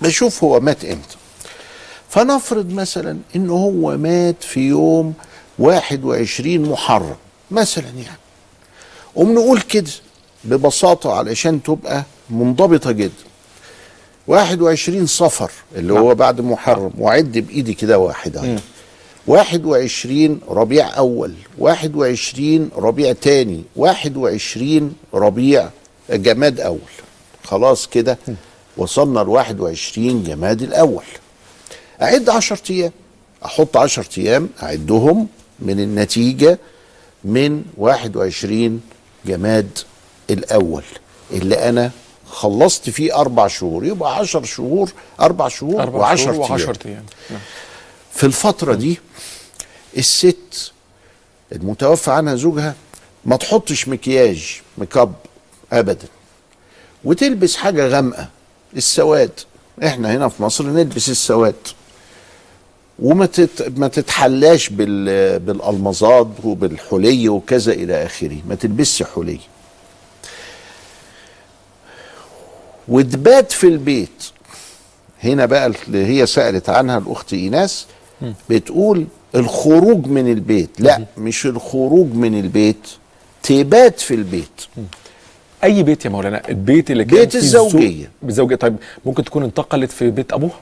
بشوف هو مات إمتى. فنفرض مثلا إن هو مات في يوم 21 محرم مثلا يعني. قوم نقول كده ببساطة علشان تبقى منضبطة جدا. 21 صفر اللي هو بعد محرم وعد بإيدي كده واحد أهو. 21 ربيع أول 21 ربيع تاني 21 ربيع جماد أول. خلاص كده وصلنا ل 21 جماد الأول. أعد 10 أيام. أحط 10 أيام أعدهم من النتيجة من 21 جماد الأول اللي أنا خلصت فيه أربع شهور يبقى 10 شهور أربع شهور أربع و10 شهور أيام. وعشرة أيام. نعم. في الفترة دي الست المتوفى عنها زوجها ما تحطش مكياج make up ابدا. وتلبس حاجة غامقة السواد. إحنا هنا في مصر نلبس السواد. وما تت... ما تتحلاش بال... بالالمظات وبالحلي وكذا إلى آخره. ما تلبسش حلي. وتبات في البيت. هنا بقى اللي هي سألت عنها الأخت إيناس بتقول الخروج من البيت. لا مش الخروج من البيت تبات في البيت. أي بيت يا مولانا؟ البيت اللي كان بيت فيه الزوجية. الزو- الزوجيه طيب ممكن تكون انتقلت في بيت ابوها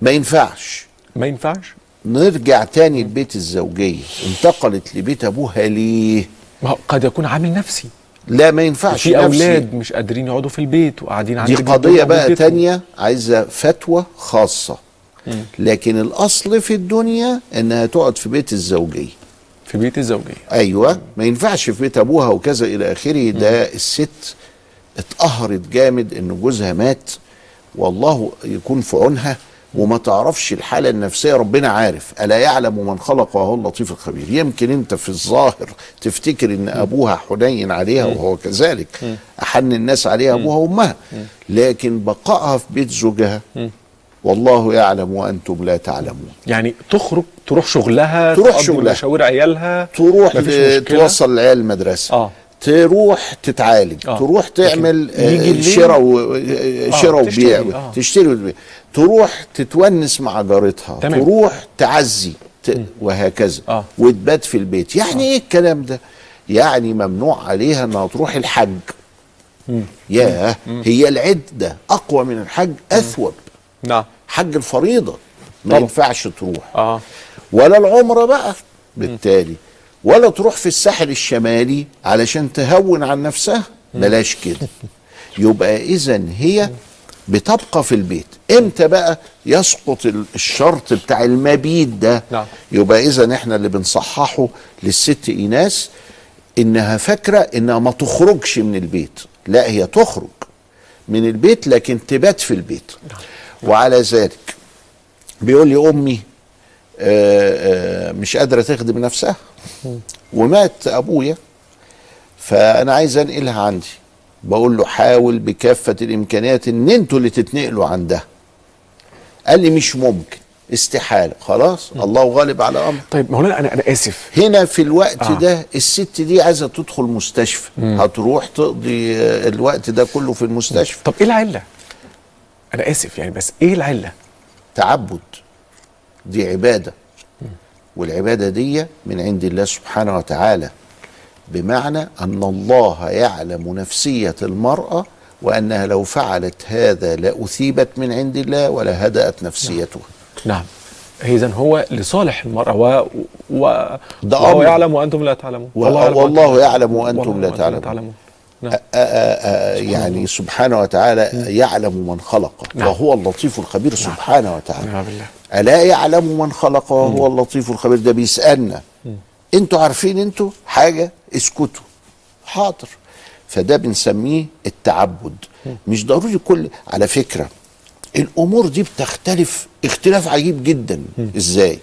ما ينفعش. ما ينفعش؟ نرجع تاني لبيت الزوجية. انتقلت لبيت أبوها ليه؟ ما قد يكون عامل نفسي. لا ما ينفعش في. أولاد مش قادرين يقعدوا في البيت وقاعدين عند دي أو بقى. تانية عايزة فتوى خاصة. لكن الأصل في الدنيا إنها تقعد في بيت الزوجية. في بيت الزوجية. أيوه. ما ينفعش في بيت أبوها وكذا إلى آخره. ده الست اتقهرت جامد إن جوزها مات. والله يكون في عونها وما تعرفش الحالة النفسية ربنا عارف. ألا يعلم من خلق وهو اللطيف الخبير. يمكن أنت في الظاهر تفتكر إن أبوها حنين عليها وهو كذلك أحن الناس عليها أبوها وأمها. لكن بقائها في بيت زوجها والله يعلم وأنتم لا تعلمون. يعني تخرج تروح شغلها تروح شغلها. مشاوير عيالها؟ تروح. توصل العيال المدرسة. آه. تروح تتعالج آه. تروح تعمل آه، شراء و- آه، شراء وبيع. آه. تشتري وتبيع. تروح تتونس مع جارتها. تمام. تروح تعزي ت... وهكذا. آه. وتبات في البيت. يعني إيه الكلام ده؟ يعني ممنوع عليها إنها تروح الحج. ياه هي العدة أقوى من الحج أثوب. نعم. حج الفريضة. ما. ينفعش تروح. آه. ولا العمرة بقى. بالتالي ولا تروح في الساحل الشمالي علشان تهون عن نفسها؟ بلاش كده. يبقى اذا هي بتبقى في البيت. إمتى بقى يسقط ال- الشرط بتاع المبيت ده؟ نعم. يبقى اذا إحنا اللي بنصححه للست إيناس إنها فاكرة إنها ما تخرجش من البيت. لا هي تخرج من البيت لكن تبات في البيت. وعلى ذلك بيقول لي أمي آه، آه، مش قادرة تخدم نفسها؟ ومات أبويا فأنا عايز أنقلها عندي. بقول له حاول بكافة الإمكانيات إن أنتوا اللي تتنقلوا عندها. قال لي مش ممكن استحالة. خلاص الله غالب على أمر. طيب مولانا أنا أنا آسف. هنا في الوقت آه. ده الست دي عايزة تدخل مستشفى. هتروح تقضي آه، الوقت ده كله في المستشفى. طب إيه العلة؟ أنا آسف يعني بس إيه العلة؟ تعبد. دي عبادة. والعبادة دي من عند الله سبحانه وتعالى بمعنى أن الله يعلم نفسية المرأة وأنها لو فعلت هذا لأثيبت من عند الله ولا هدأت نفسيتها نعم. اذا هو لصالح المرأة و, و... ده وهو أمر. يعلم وأنتم لا تعلمون. و- والله يعلم وأنتم لا تعلمون. نعم. يعني سبحانه وتعالى يعلم من خلق نعم. وهو اللطيف الخبير سبحانه وتعالى. نعم. ألا يعلم من خلق وهو اللطيف الخبير. ده بيسألنا. أنتوا عارفين أنتوا حاجة؟ اسكتوا. حاضر. فده بنسميه التعبد. مش ضروري كل على فكرة الأمور دي بتختلف. اختلاف عجيب جدا. إزاي؟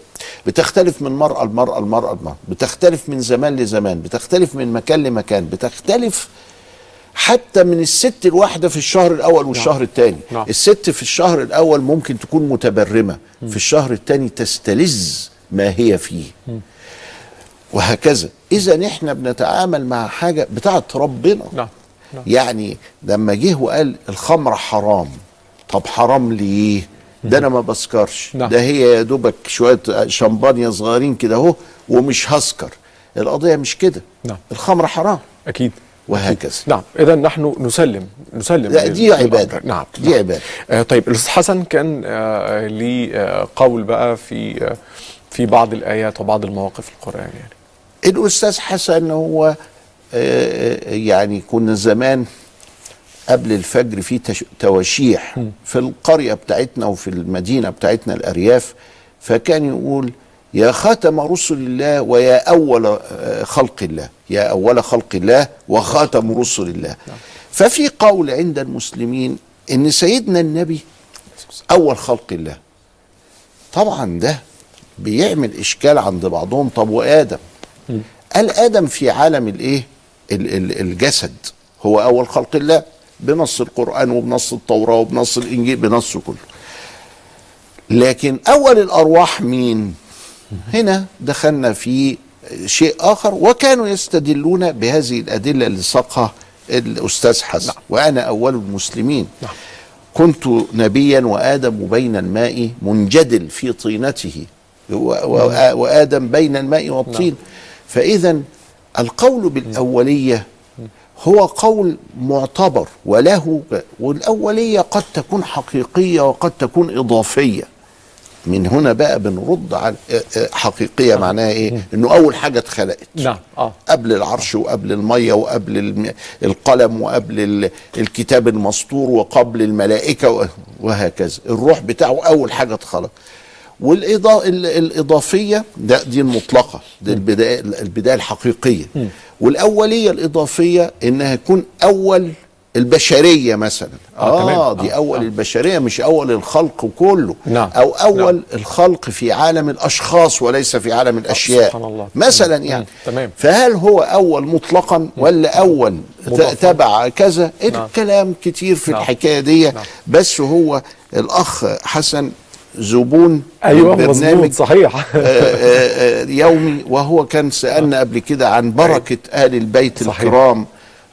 بتختلف من مرأة لمرأة لمرأة لمرأة. بتختلف من زمان لزمان. بتختلف من مكان لمكان. بتختلف حتى من الست الواحدة في الشهر الأول والشهر الثاني نعم. الست في الشهر الأول ممكن تكون متبرمة. في الشهر الثاني تستلذ ما هي فيه. وهكذا. إذا إحنا بنتعامل مع حاجة بتاعت ربنا. نعم. نعم. يعني لما جه وقال الخمر حرام. طب حرام ليه؟ ده أنا ما بسكرش. نعم. ده هي يا دوبك شوية شمبانيا صغيرين كده أهو ومش هسكر. القضية مش كده. نعم. الخمر حرام. أكيد. وهكذا نعم إذا نحن نسلم نسلم لا، دي. للأمر. نعم دي نعم. عبادة. آه طيب الأستاذ حسن كان آه لي آه قول بقى في آه في بعض الآيات وبعض المواقف القران يعني الأستاذ حسن هو آه، آه، يعني كنا زمان قبل الفجر في تواشيح في القرية بتاعتنا وفي المدينة بتاعتنا الأرياف فكان يقول يا خاتم رسل الله ويا أول آه، خلق الله يا أول خلق الله وخاتم رسل الله. ففي قول عند المسلمين إن سيدنا النبي أول خلق الله. طبعا ده بيعمل إشكال عند بعضهم. طب وآدم؟ قال آدم في عالم الإيه؟ ال- ال- الجسد. هو أول خلق الله بنص القرآن وبنص التوراة وبنص الإنجيل بنص كله. لكن أول الأرواح مين؟ هنا دخلنا في شيء آخر وكانوا يستدلون بهذه الأدلة اللي ساقها الأستاذ حسن. وأنا أول المسلمين. نعم. كنت نبيا وآدم بين الماء منجدل في طينته. و- و- وآدم بين الماء والطين. فاذا القول بالأولية هو قول معتبر وله والأولية قد تكون حقيقية وقد تكون إضافية. من هنا بقى بنرد على آه، آه، حقيقية معناها إيه؟ إنه أول حاجة اتخلقت. نعم آه. قبل العرش وقبل المية وقبل القلم وقبل ال- الكتاب المسطور وقبل الملائكة وهكذا. الروح بتاعه أول حاجة اتخلق والإضاءة الإضافية ده دي المطلقة دي البداية البداية الحقيقية. والأولية الإضافية إنها يكون أول البشرية مثلا آه، آه. آه دي آه، أول آه. البشرية مش أول الخلق كله نعم. أو أول نعم. نعم. الخلق في عالم الأشخاص وليس في عالم الأشياء سبحان الله. مثلا مم. يعني مم. تمام. فهل هو أول مطلقا ولا مضافاً. تبع كذا نعم. الكلام كتير في نعم. الحكاية دي نعم. بس هو الأخ حسن زبون أيوه برنامج صحيح آه، آه، آه، يومي وهو كان سألنا قبل كده عن بركة آل البيت صحيح. الكرام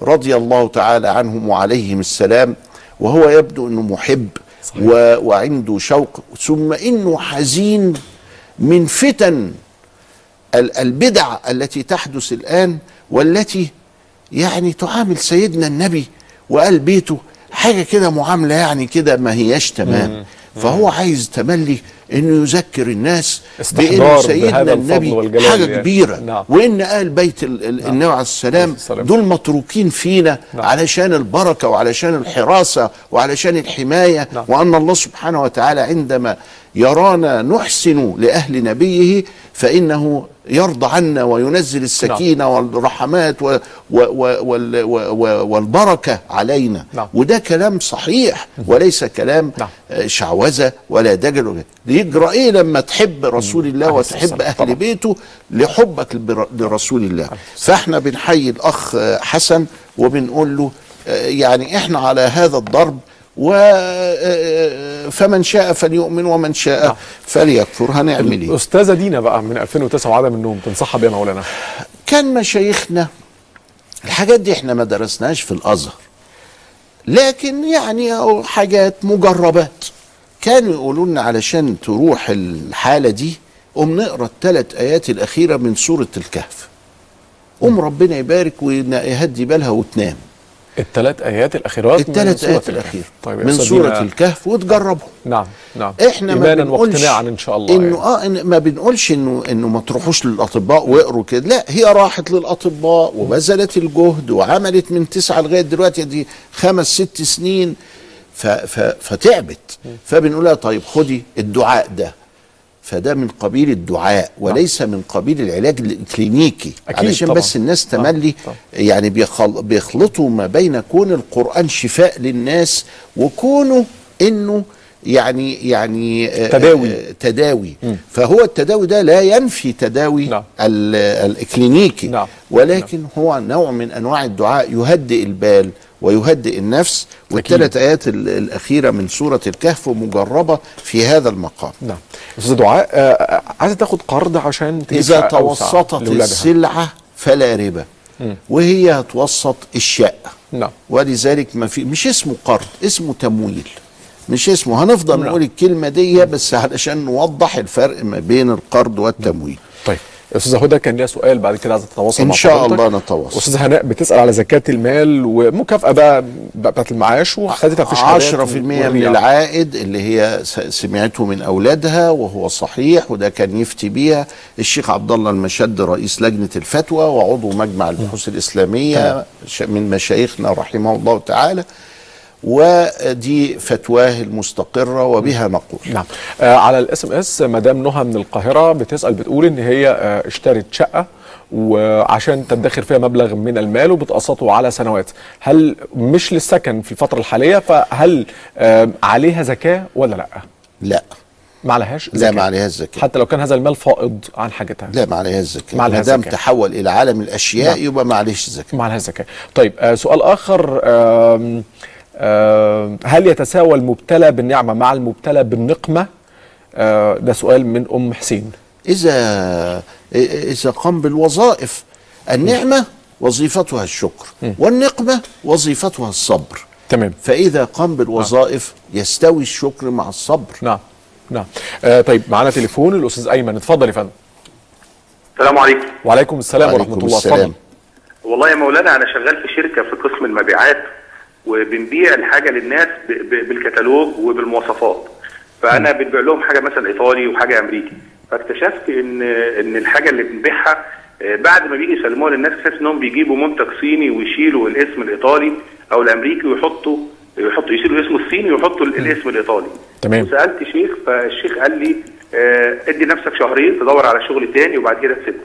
رضي الله تعالى عنهم وعليهم السلام وهو يبدو أنه محب صحيح. و... وعنده شوق. ثم أنه حزين من فتن ال- البدع التي تحدث الآن والتي يعني تعامل سيدنا النبي وآل بيته حاجة كده معاملة يعني كده ما هياش تمام. فهو عايز تملي إنه يذكر الناس بإنه سيدنا النبي حاجة يعني. كبيرة نعم. وإن أهل بيت ال- ال- النبي عليه السلام السلام. دول متروكين فينا نعم. علشان البركة وعلشان الحراسة وعلشان الحماية نعم. وأن الله سبحانه وتعالى عندما يرانا نحسن لأهل نبيه فإنه يرضى عنا وينزل السكينة والرحمات و و و وال و و والبركة علينا نعم. وده كلام صحيح وليس كلام نعم. شعوذة ولا دجل يجرى إيه لما تحب رسول الله عليه الصلاة وتحب. أهل طبعا. بيته لحبك لرسول الله فإحنا بنحيي الأخ آه، حسن وبنقول له آه، يعني إحنا على هذا الضرب و آه، فمن شاء فليؤمن ومن شاء نعم. فليكفر. هنعمل إيه؟ استاذه دينا بقى من 2009 وعدم النوم تنصحها بيها مولانا؟ كان مشايخنا الحاجات دي إحنا ما درسناهاش في الأزهر. لكن يعني حاجات مجربات. كانوا يقولوا لنا علشان تروح الحالة دي قوم نقرأ الثلاث آيات الأخيرة من سورة الكهف. قوم ربنا يبارك ويهدي بالها وتنام. الثلاث آيات الأخيرات الثلاث آيات. الاخيره طيب من سورة الكهف وتجربهم نعم نعم. إحنا ما ايمانا بنقولش واقتناعا إن شاء الله إنه يعني. آه إن ما بنقولش إنه إنه ما تروحوش للأطباء وأقروا كده. لا هي راحت للأطباء وبذلت الجهد وعملت من تسعة لغاية دلوقتي دي خمس ست سنين. ف ف فتعبت. فبنقول لها طيب خدي الدعاء ده. فده من قبيل الدعاء وليس من قبيل العلاج الكلينيكي أكيد علشان طبعاً. بس الناس نعم، تملي طبعاً. يعني بيخل بيخلطوا ما بين كون القرآن شفاء للناس وكونه إنه يعني يعني آه، تداوي. آه، تداوي فهو التداوي ده لا ينفي تداوي نعم. ال- الكلينيكي نعم. ولكن هو نوع من أنواع الدعاء يهدئ البال ويهدئ النفس. والثلاث آيات ال- الأخيرة من سورة الكهف مجربة في هذا المقام. نعم. أستاذ دعاء آه، عايزة تاخد قرض عشان أوسع توسطت. السلعة فلا ربا. وهي هتوسط الشقه نعم. ولذلك ما في مش اسمه قرض اسمه تمويل. مش اسمه. هنفضل نعم. نقول الكلمة دي بس علشان نوضح الفرق ما بين القرض والتمويل. أستاذة هدى كان ليها سؤال بعد كده عايزة تتواصل إن مع شاء حضرتك. الله نتواصل. أستاذة هناء بتسأل على زكاة المال ومكافأة بقى بتاعت المعاش وخدتها في شهادات 10% من. العائد اللي هي سمعته من أولادها وهو صحيح وده كان يفتي بيها الشيخ عبد الله المشد رئيس لجنة الفتوى وعضو مجمع البحوث الإسلامية من مشايخنا رحمه الله تعالى ودي فتواه المستقرة وبها نقول. نعم. آه على ال SMS مدام نهى من القاهرة بتسأل بتقول إن هي آه اشترت شقة وعشان تدخر فيها مبلغ من المال وبتقسطه على سنوات. هل مش للسكن في الفترة الحالية؟ فهل آه عليها زكاة ولا لأ؟ لا. ما عليهاش لا. ما عليهاش زكاة. حتى لو كان هذا المال فائض عن حاجتها. لا ما عليهاش زكاة. ما دام. تحول إلى عالم الأشياء نعم. يبقى ما عليهش زكاة. ما عليهاش زكاة. طيب آه سؤال آخر آم هل يتساوى المبتلى بالنعمة مع المبتلى بالنقمة؟ آه ده سؤال من أم حسين. إذا إذا قام بالوظائف النعمة وظيفتها الشكر والنقمة وظيفتها الصبر. تمام. فإذا قام بالوظائف يستوي الشكر مع الصبر. نعم نعم. آه طيب معانا تليفون الأستاذ أيمن. اتفضل يا فندم. السلام عليكم. وعليكم السلام وعليكم ورحمة الله. السلام. اتفضل. والله يا مولانا أنا شغال في شركة في قسم المبيعات. وبنبيع الحاجة للناس بالكتالوج وبالمواصفات. فأنا بنبيع لهم حاجة مثلا إيطالي وحاجة أمريكي. فاكتشفت ان إن الحاجة اللي بنبيعها آه، بعد ما بيجي يسلموها للناس اكتشفت إنهم بيجيبوا منتج صيني ويشيلوا الاسم الإيطالي أو الأمريكي ويحطوا يحطوا يشيلوا اسمه الصيني ويحطوا ال- الاسم الإيطالي. تمام. وسألت شيخ فالشيخ قال لي آه، ادي نفسك شهرين تدور على شغل تاني وبعد كده تسيبه.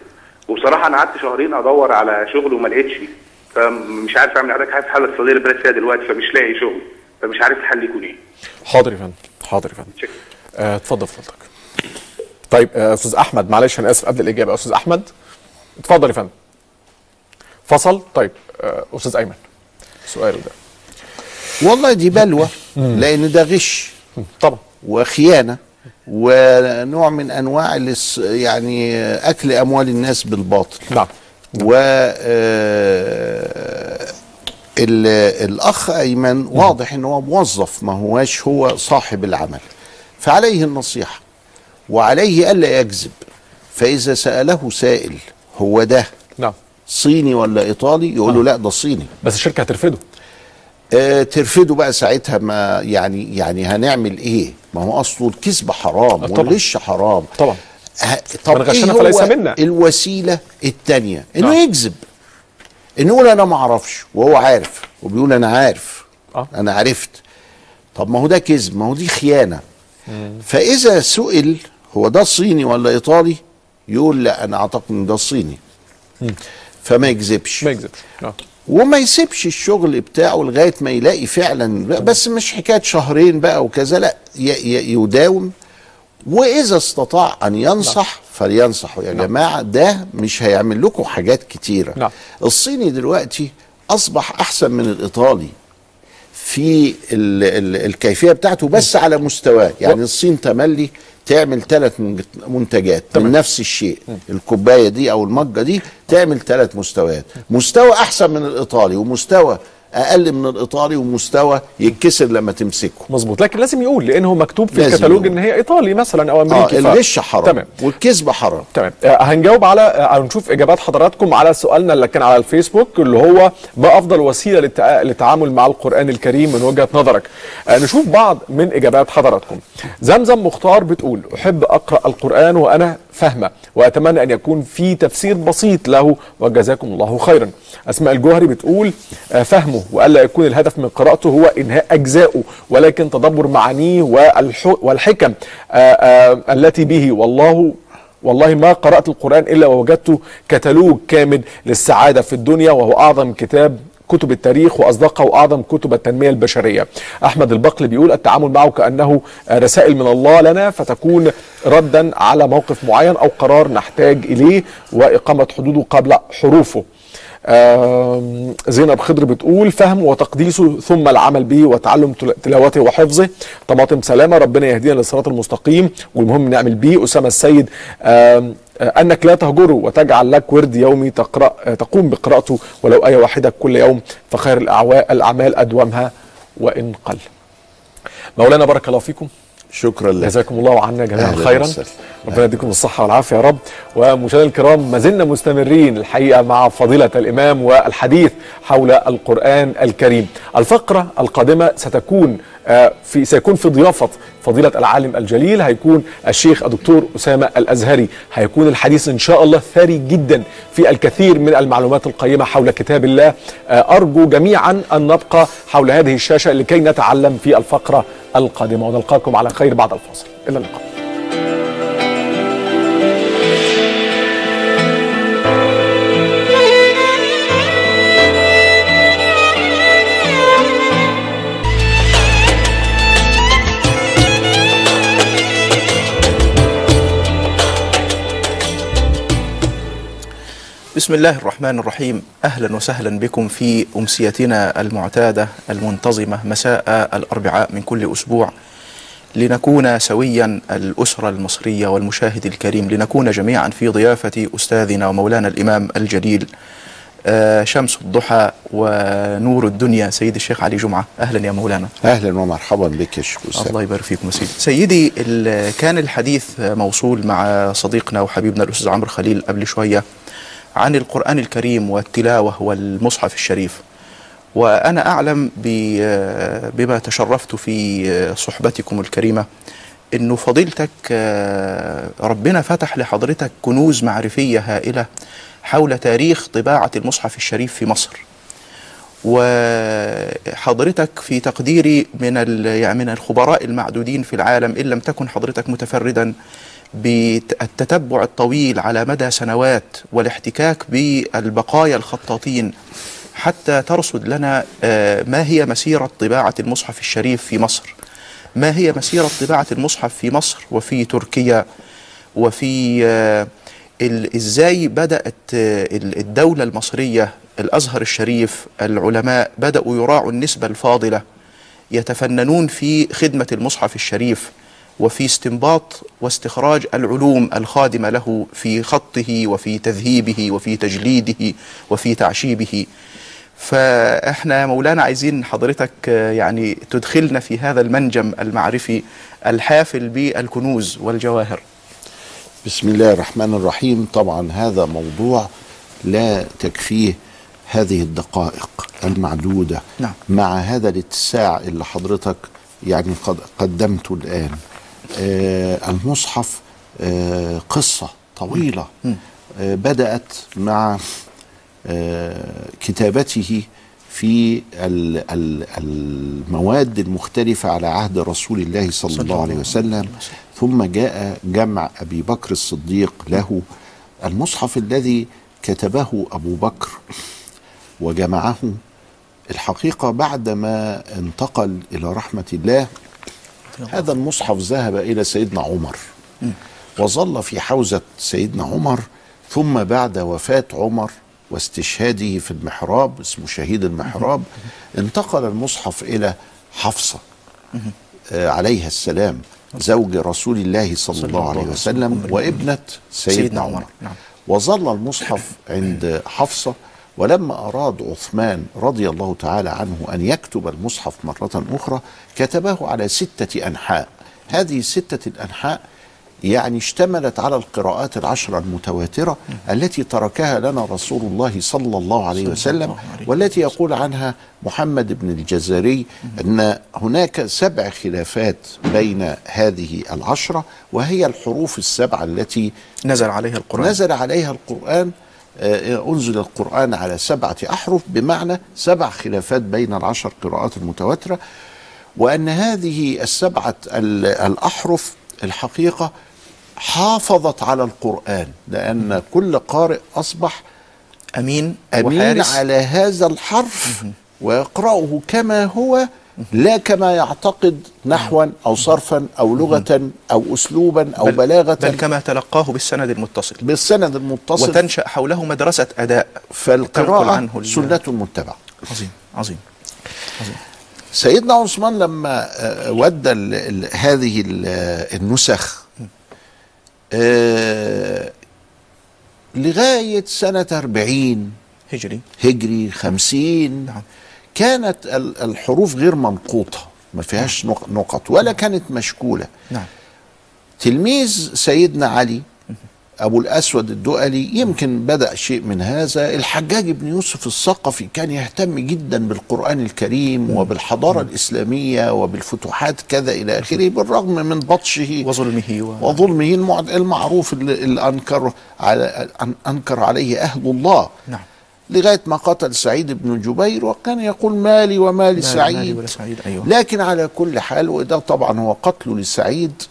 وبصراحة أنا قعدت شهرين أدور على شغل وما لقيتش. فمش عارف أعمل حضرتك. عارف الحاله الاقتصاديه اللي البلد فيها دلوقتي فمش لاقي شغل. فمش عارف الحل يكون إيه. حاضر يا فندم. حاضر يا فندم. آه، اتفضل فضلك. طيب آه، أستاذ أحمد معلش أنا آسف قبل الإجابة. أستاذ أحمد اتفضل يا فندم. فصل. طيب آه، أستاذ أيمن سؤال ده. والله دي بلوى لأن ده غش طبعا. وخيانة ونوع من أنواع الاس- يعني أكل أموال الناس بالباطل. نعم. و آه، ال- الأخ أيمن واضح إن هو موظف ما هواش هو صاحب العمل. فعليه النصيحة وعليه ألا يكذب. فإذا سأله سائل هو ده نعم. صيني ولا إيطالي؟ يقول له لا ده صيني. بس الشركة هترفضه. آه ترفضه بقى ساعتها ما يعني يعني هنعمل إيه؟ ما هو اصله الكذب حرام آه. والغش حرام. طبعا. طب من غشنا إيه فليس منا. الوسيلة الثانية إنه نعم. يكذب إنه يقول أنا ما أعرفش وهو عارف وبيقول أنا عارف. آه. أنا عرفت. طب ما هو ده كذب ما هو دي خيانة. فإذا سئل هو ده صيني ولا إيطالي؟ يقول لا أنا أعتقد إن ده صيني. فما يكذبش. ما يكذبش. نعم وما يسيبش الشغل بتاعه لغاية ما يلاقي فعلا بس مش حكاية شهرين بقى وكذا لا يداوم. وإذا استطاع أن ينصح فلينصحوا. يا جماعة ده مش هيعمل لكم حاجات كتيرة. نعم. الصيني دلوقتي أصبح أحسن من الإيطالي في ال ال الكيفية بتاعته بس على مستواه. يعني الصين تملي تعمل ثلاث منتجات تمام. من نفس الشيء. الكوباية دي أو المجة دي تعمل ثلاث مستويات. مستوى أحسن من الإيطالي ومستوى أقل من الإيطالي ومستوى يتكسر لما تمسكه. مظبوط. لكن لازم يقول لأن هو مكتوب في الكتالوج. إن هي إيطالي مثلا أو آه امريكي ف- الغش حرام. تمام. والكذب حرام. تمام. آه، هنجاوب على آه، أو نشوف إجابات حضراتكم على سؤالنا اللي كان على الفيسبوك اللي هو ما افضل وسيلة للتع- للتعامل مع القرآن الكريم من وجهة نظرك. آه، نشوف بعض من إجابات حضراتكم. زمزم مختار بتقول أحب أقرأ القرآن وأنا فاهمة وأتمنى أن يكون في تفسير بسيط له وجزاكم الله خيرا. أسماء الجوهري بتقول آه، وألا يكون الهدف من قراءته هو إنهاء اجزائه ولكن تدبر معانيه والح- والحكم آه، آه، التي به والله والله ما قرأت القرآن إلا ووجدت كتالوج كامل للسعادة في الدنيا وهو أعظم كتاب كتب التاريخ واصدقها واعظم كتب التنمية البشرية. أحمد البقل بيقول التعامل معه كأنه رسائل من الله لنا فتكون ردا على موقف معين أو قرار نحتاج إليه وإقامة حدوده قبل حروفه. زينب خضر بتقول فهم وتقديسه ثم العمل به وتعلم تل- تلاوته وحفظه. طماطم سلامة ربنا يهدينا للصراط المستقيم. والمهم نعمل بيه. أسامة السيد آه، أنك لا تهجره وتجعل لك ورد يومي تقرا آه، تقوم بقراءته ولو إيه واحدة كل يوم. فخير الأعمال أدومها وان قل. مولانا بارك الله فيكم. شكرا لك. جزاكم الله عنا جميعا خيرا. ربنا يديكم الصحة والعافية يا رب. ومشاهدينا الكرام ما زلنا مستمرين الحقيقة مع فضيلة الإمام والحديث حول القرآن الكريم. الفقرة القادمة ستكون في سيكون في ضيافة فضيلة العالم الجليل هيكون الشيخ الدكتور أسامة الأزهري. هيكون الحديث إن شاء الله ثري جدا في الكثير من المعلومات القيمة حول كتاب الله. آه، أرجو جميعا أن نبقى حول هذه الشاشة لكي نتعلم في الفقرة القادمة. ونلقاكم على خير بعد الفاصل. إلى اللقاء. بسم الله الرحمن الرحيم. أهلا وسهلا بكم في أمسيتنا المعتادة المنتظمة مساء الأربعاء من كل أسبوع. لنكون سويا الأسرة المصرية والمشاهد الكريم لنكون جميعا في ضيافة أستاذنا ومولانا الإمام الجليل آه، شمس الضحى ونور الدنيا سيد الشيخ علي جمعة. أهلا يا مولانا. أهلا ومرحبا بك يا شيخ. الله يبارك فيكم يا سيدي. سيدي كان الحديث موصول مع صديقنا وحبيبنا الأستاذ عمرو خليل قبل شوية. عن القرآن الكريم والتلاوة والمصحف الشريف. وأنا أعلم ب- بما تشرفت في صحبتكم الكريمة إنه فضيلتك آه، ربنا فتح لحضرتك كنوز معرفية هائلة حول تاريخ طباعة المصحف الشريف في مصر. وحضرتك في تقديري من يعني من الخبراء المعدودين في العالم إن لم تكن حضرتك متفردا بالتتبع الطويل على مدى سنوات والاحتكاك بالبقايا الخطاطين حتى ترصد لنا آه، ما هي مسيرة طباعة المصحف الشريف في مصر؟ ما هي مسيرة طباعة المصحف في مصر وفي تركيا وفي آه، إزاي بدأت آه، ال- الدولة المصرية الأزهر الشريف العلماء بدأوا يراعوا النسبة الفاضلة يتفننون في خدمة المصحف الشريف؟ وفي استنباط واستخراج العلوم الخادمة له في خطه وفي تذهيبه وفي تجليده وفي تعشيبه. فإحنا مولانا عايزين حضرتك آه، يعني تدخلنا في هذا المنجم المعرفي الحافل بالكنوز والجواهر. بسم الله الرحمن الرحيم. طبعا هذا موضوع لا تكفيه هذه الدقائق المعدودة. نعم. مع هذا الاتساع اللي حضرتك يعني قد قدمته الآن. المصحف آه قصة طويلة آه بدأت مع آه كتابته في ال- ال- المواد المختلفة على عهد رسول الله صلى الله عليه وسلم. ثم جاء جمع أبي بكر الصديق له. المصحف الذي كتبه أبو بكر وجمعه الحقيقة بعدما انتقل إلى رحمة الله هذا المصحف ذهب إلى سيدنا عمر وظل في حوزة سيدنا عمر ثم بعد وفاة عمر واستشهاده في المحراب اسمه شهيد المحراب انتقل المصحف إلى حفصة آه، عليها السلام زوج رسول الله صلى الله عليه وسلم وابنة سيدنا عمر. نعم. وظل المصحف عند حفصة ولما أراد عثمان رضي الله تعالى عنه أن يكتب المصحف مرة أخرى كتبه على ستة أنحاء. هذه الستة الأنحاء يعني اشتملت على القراءات العشرة المتواترة التي تركها لنا رسول الله صلى الله عليه وسلم. والتي يقول عنها محمد بن الجزري أن هناك سبع خلافات بين هذه العشرة وهي الحروف السبعة التي نزل عليها القرآن. نزل عليها القرآن أنزل القرآن على سبعة أحرف بمعنى سبع خلافات بين العشر قراءات المتواترة وأن هذه السبعة ال- الأحرف الحقيقة حافظت على القرآن لأن كل قارئ أصبح أمين أمين وحارس. على هذا الحرف ويقرأه كما هو لا كما يعتقد نحوا أو صرفا أو لغة أو أسلوبا أو بل- بلاغة بل كما تلقاه بالسند المتصل. بالسند المتصل. وتنشأ حوله مدرسة أداء. فالقراءة عنه سنة متبعة. عظيم عظيم عظيم. سيدنا عثمان لما آه، ودى ال- هذه ال- النسخ آه، لغاية سنة 40 هجري. هجري 50 نعم. كانت ال- الحروف غير منقوطة ما فيهاش نق- نقط ولا كانت مشكولة. نعم. تلميذ سيدنا علي أبو الأسود الدؤلي يمكن بدأ شيء من هذا. الحجاج بن يوسف الثقفي كان يهتم جدا بالقرآن الكريم وبالحضارة الإسلامية وبالفتوحات كذا إلى آخره بالرغم من بطشه وظلمه و... وظلمه المع- المعروف اللي, أنكر على أنكر عليه أهل الله. نعم. لغاية ما قتل سعيد بن جبير وكان يقول مالي ومال مالي سعيد. ولا سعيد أيوه. لكن على كل حال وده طبعا هو قتله لسعيد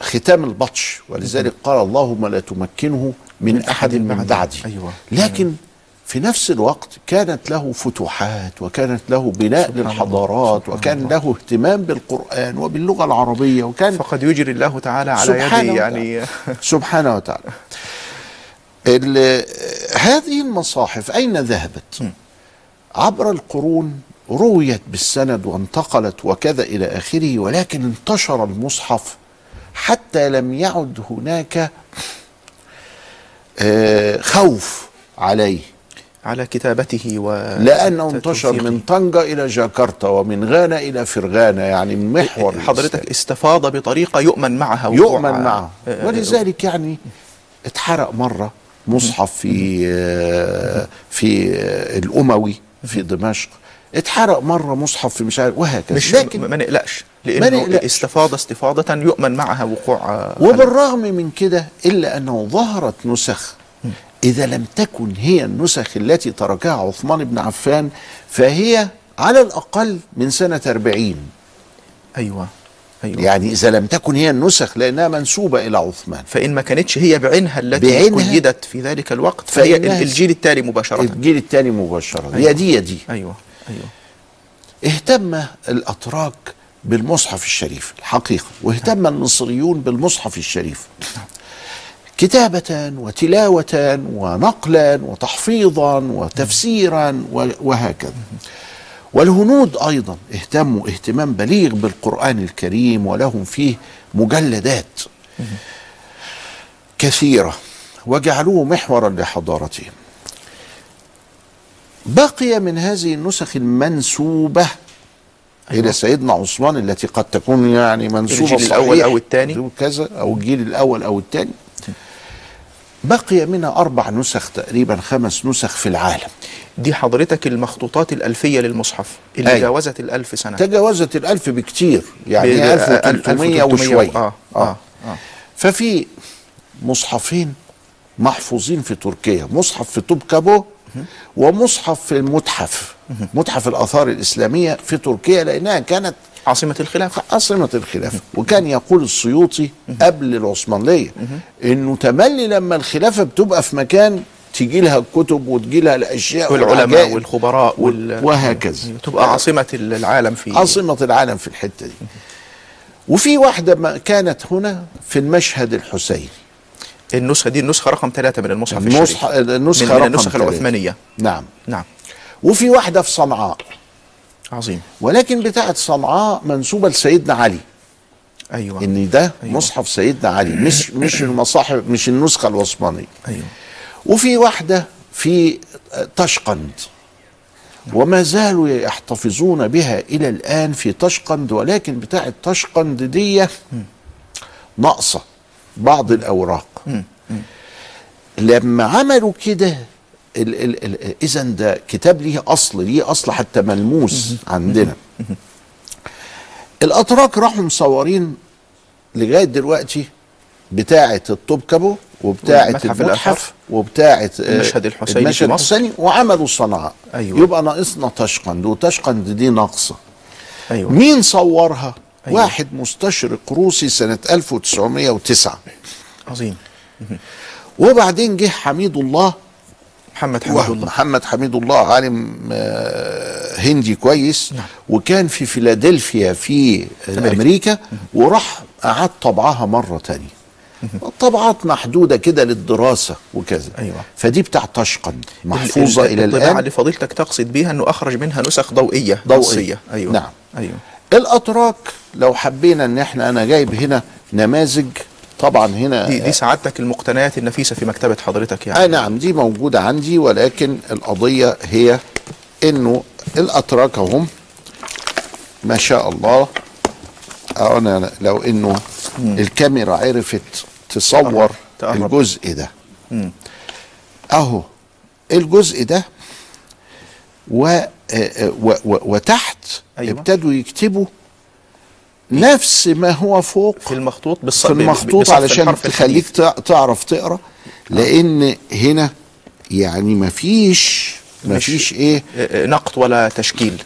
ختام البطش. ولذلك قال اللهم لا تمكنه من أحد من بعدي. أيوه. لكن في نفس الوقت كانت له فتوحات وكانت له بناء للحضارات وكان الله. له اهتمام بالقرآن وباللغة العربية وكان فقد يجري الله تعالى على يدي يعني. سبحانه وتعالى. ال- [laughs] هذه المصاحف أين ذهبت؟ عبر القرون رويت بالسند وانتقلت وكذا إلى آخره ولكن انتشر المصحف حتى لم يعد هناك آه، خوف عليه. على كتابته و لأنه انتشر. من طنجة إلى جاكرتا ومن غانا إلى فرغانا يعني من محور حضرتك استفاض بطريقة يؤمن معها يؤمن معه. آه، ولذلك يعني اتحرق مرة. مصحف في آه، في الأموي في دمشق. اتحرق مرة مصحف في مش عارف وهكذا. مش لكن ما نقلقش ما لأنه نقلقش. استفاض استفاضة يؤمن معها وقوع آه، وبالرغم من كده إلا أنه ظهرت نسخ إذا لم تكن هي النسخ التي تركها عثمان بن عفان فهي على الأقل من سنة 40 أيوة. أيوة. يعني إذا لم تكن هي النسخ لأنها منسوبة إلى عثمان. فإن ما كانتش هي بعينها التي بعينها. قيدت في ذلك الوقت فهي الجيل التالي مباشرة. الجيل الثاني مباشرة. أيوة. يا دي دي أيوة. أيوة. اهتم الأتراك بالمصحف الشريف الحقيقة واهتم المصريون بالمصحف الشريف. كتابة وتلاوة ونقلا وتحفيظا وتفسيرا وهكذا. والهنود أيضا اهتموا اهتمام بليغ بالقرآن الكريم ولهم فيه مجلدات كثيرة وجعلوه محورا لحضارتهم بقي من هذه النسخ المنسوبة أيوة. إلى سيدنا عثمان التي قد تكون يعني منسوبة الجيل صحيح أو الثاني. كذا أو الجيل الأول أو الثاني بقي منها أربع نسخ تقريبا خمس نسخ في العالم. دي حضرتك المخطوطات الألفية للمصحف اللي أيوة. جاوزت الألف سنة. تجاوزت الألف بكتير يعني ب- هي 1300 وشوية. آه آه آه. ففي مصحفين محفوظين في تركيا مصحف في توبكابو ومصحف في المتحف. متحف الآثار الإسلامية في تركيا لأنها كانت عاصمة الخلافة. عاصمة الخلافة. وكان يقول السيوطي قبل العثمانية إنه تملي لما الخلافة بتبقى في مكان تيجي لها الكتب وتجي لها الأشياء والعلماء والخبراء وال... وهكذا. تبقى عاصمة العالم في عاصمة العالم في الحتة دي. وفي واحدة ما كانت هنا في المشهد الحسيني. النسخة دي النسخة رقم ثلاثة من المصحف النسخة الشريف. النسخة من, من رقم النسخ ثلاثة. العثمانية. نعم. نعم. وفي واحدة في صنعاء. عظيم. ولكن بتاعت صنعاء منسوبة لسيدنا علي. أيوة. إن ده أيوة. مصحف سيدنا علي مش [coughs] مش المصاحف مش النسخة العثمانية أيوة. وفي واحدة في طشقند وما زالوا يحتفظون بها إلى الآن في طشقند ولكن بتاعة طشقند دي ناقصة بعض الأوراق. لما عملوا كده إذا ده كتاب ليه أصل ليه أصل حتى ملموس عندنا الأتراك راحوا مصورين لغاية دلوقتي بتاعة الطوبكابو وبتاعة والمتحف المتحف الآخر. وبتاعة آه، المشهد الحسيني المشهد. الحسيني وعملوا صنعاء أيوة. يبقى ناقصنا طشقند وطشقند دي ناقصة أيوة مين صورها؟ أيوة. واحد مستشرق روسي سنة 1909 عظيم وبعدين جه حميد الله محمد حميد الله محمد حميد الله عالم آه، هندي كويس وكان في فيلادلفيا في أمريكا, أمريكا وراح أعاد طبعها مرة تانية. طبعات محدودة كده للدراسة وكذا. أيوة. فدي بتاع تشقن محفوظة ال- ال- إلى الطباعة الآن. اللي فضيلتك تقصد بيها إنه أخرج منها نسخ ضوئية. ضوئية. نصية. أيوه. نعم. أيوه. الأتراك لو حبينا إن إحنا أنا جايب هنا نماذج طبعا هنا دي, دي سعادتك المقتنيات النفيسة في مكتبة حضرتك يعني آه نعم دي موجودة عندي ولكن القضية هي إنه الاتراك هم ما شاء الله أنا لو إنه الكاميرا عرفت تصور تقرب. الجزء ده مم. أهو الجزء ده و و- و- وتحت أيوة. ابتدوا يكتبوا نفس ما هو فوق في المخطوط بالص... في المخطوط علشان تخليك تعرف تقرأ لأن هنا يعني مفيش مفيش إيه؟ آه، آه، نقط ولا تشكيل.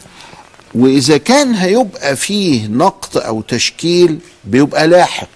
وإذا كان هيبقى فيه نقط أو تشكيل بيبقى لاحق.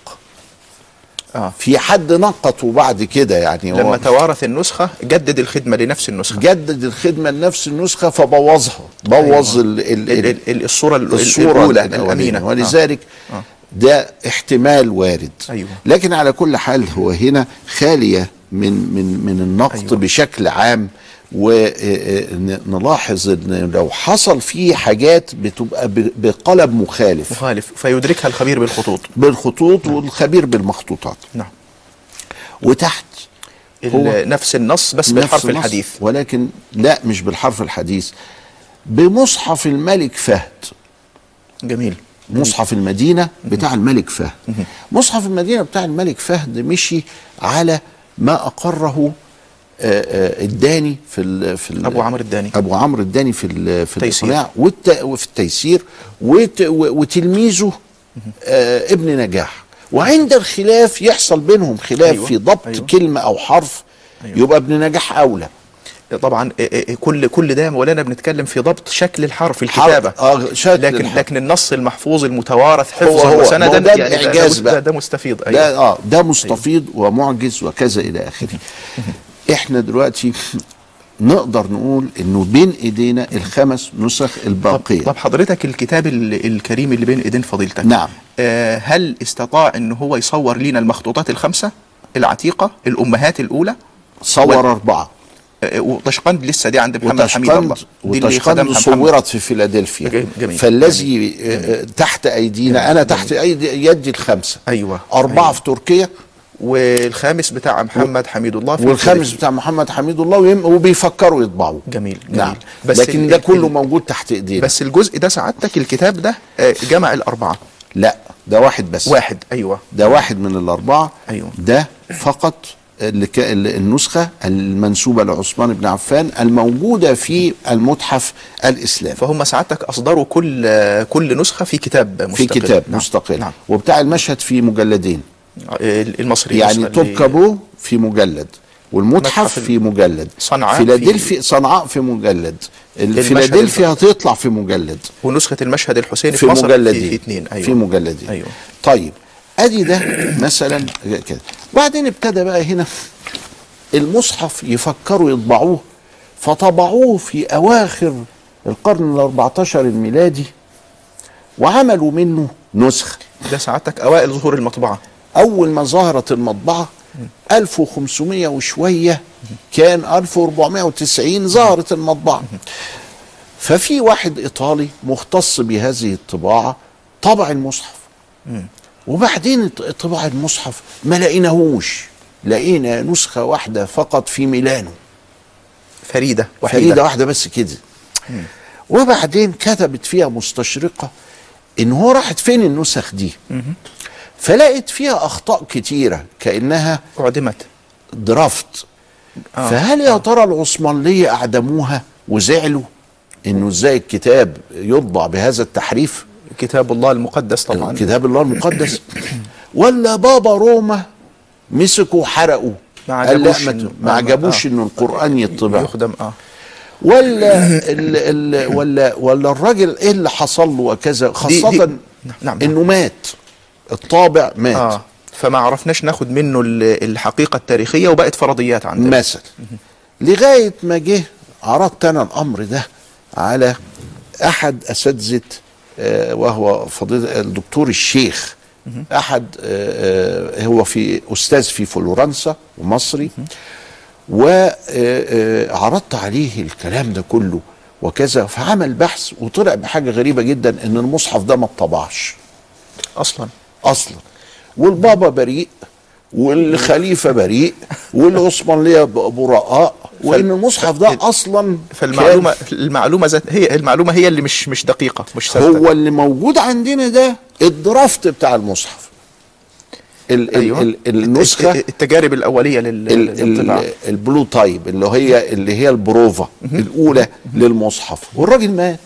آه في حد نقطه بعد كده يعني هو لما توارث النسخة جدد الخدمة لنفس النسخة جدد الخدمة لنفس النسخة فبوظها بوظ ال- الصورة ال- الصورة الأولى. الأمينة ولذلك آه. ده احتمال وارد أيوة. لكن على كل حال هو هنا خالية من من من النقد أيوة. أيوة. بشكل عام ونلاحظ إن لو حصل فيه حاجات بتبقى بقلب مخالف. مخالف فيدركها الخبير بالخطوط. بالخطوط والخبير بالمخطوطات. نعم. وتحت هو نفس النص بس نفس بالحرف النص، الحديث. ولكن لا مش بالحرف الحديث. بمصحف الملك فهد. جميل. مصحف المدينة بتاع الملك فهد. مصحف المدينة بتاع الملك فهد مشي على ما أقره الداني في ال في ال أبو عمرو الداني أبو عمرو الداني في ال في. الإقناع والت وفي التيسير وتلميذه آه ابن نجاح وعند الخلاف يحصل بينهم خلاف أيوة، أيوة في ضبط أيوة. أيوة كلمة أو حرف أيوة. أيوة يبقى ابن نجاح أولى طبعا آه، آه، كل كل ده مولانا بنتكلم في ضبط شكل الحرف الكتابة آه شكل لكن الحرف. لكن النص المحفوظ المتوارث حفظا هو. وسندا ده يعني ده- الإعجاز ده. ده, ده مستفيض ده أيوه آه ده مستفيض ومعجز وكذا إلى آخره [laughs] إحنا دلوقتي نقدر نقول إنه بين إيدينا الخمس نسخ الباقية. طب حضرتك الكتاب ال- الكريم اللي بين إيدين فضيلتك نعم. آه هل استطاع إن هو يصور لنا المخطوطات الخمسة؟ العتيقة؟ الأمهات الأولى؟ صور وال- أربعة. آه وطشقند لسه دي عند محمد حميد وتشقند الله وتشقند. صورت في فيلادلفيا. جميل- جميل. فالذي آه، آه، تحت أيدينا. أنا تحت ايدي يدي الخمسة. أيوه أربعة أيوة. في تركيا والخامس بتاع محمد حميد الله في والخامس. بتاع محمد حميد الله وبيفكروا يطبعوه جميل جميل. نعم بس لكن ده كله موجود تحت إيدينا. بس الجزء ده سعادتك الكتاب ده آه، جمع الأربعة. لا ده واحد بس. واحد أيوه. ده واحد من الأربعة. أيوه. ده فقط اللي ك- النسخة المنسوبة لعثمان بن عفان الموجودة في المتحف الإسلامي. فهم سعادتك أصدروا كل كل نسخة في كتاب مستقل. في كتاب نعم. مستقل. نعم. وبتاع المشهد في مجلدين. آه، المصري يعني النسخة توب اللي- كابو في مجلد والمتحف متحف ال- في مجلد صنعاء فيلادلفيا صنعاء في مجلد فيلادلفيا هتطلع في مجلد. ونسخة المشهد الحسيني في في مصر مجلدين في, في اثنين أيوه. في مجلدين. أيوه. طيب أدي ده مثلا كده. بعدين ابتدى بقى هنا المصحف يفكروا يطبعوه فطبعوه في أواخر القرن ال 14 الميلادي وعملوا منه نسخه ده سعادتك أوائل ظهور المطبعة. أول ما ظهرت المطبعة 1500 وشوية كان 1490 ظهرت المطبعة. ففي واحد إيطالي مختص بهذه الطباعة طبع المصحف. وبعدين طباع المصحف ما لقيناهوش لقينا نسخة واحدة فقط في ميلانو. فريدة وحيدة. فريدة واحدة بس كده. وبعدين كتبت فيها مستشرقة إن هو راحت فين النسخ دي؟ فلقت فيها أخطاء كتيرة كأنها أعدمت. درافت. آه. فهل يا ترى العثمانية أعدموها وزعلوا إنه إزاي الكتاب يطبع بهذا التحريف؟ كتاب الله المقدس طبعا. كتاب الله المقدس. ولا بابا روما مسكوا وحرقوا ما عجبوش ما ما عجبوش آه. إنه القرآن يطبع. يخدم آه. ولا ال ال ولا ولا الراجل إيه اللي حصل له وكذا؟ خاصة دي- نعم. إنه مات. الطابع مات. آه. فما عرفناش ناخد منه ال- الحقيقة التاريخية وبقت فرضيات عندنا. مثلا لغاية ما جه عرضت أنا الأمر ده على أحد أساتذة آه، وهو فضيلة الدكتور الشيخ. أحد آه، آه، هو في أستاذ في فلورنسا ومصري. وعرضت عليه الكلام ده كله وكذا فعمل بحث وطلع بحاجة غريبة جدا إن المصحف ده ما اتطبعش. أصلا. أصلا. والبابا بريء والخليفة بريء والعثمانيه براء وإن المصحف ده أصلا فالمعلومه المعلومة ذات هي المعلومة هي اللي مش مش دقيقة مش ثابتة. هو اللي موجود عندنا ده ال draft بتاع المصحف. ال أيوة. ال ال النسخه التجارب الأولية لل- ال- للطباعه ال- ال blue type اللي هي اللي هي البروفا الأولى للمصحف. والراجل مات.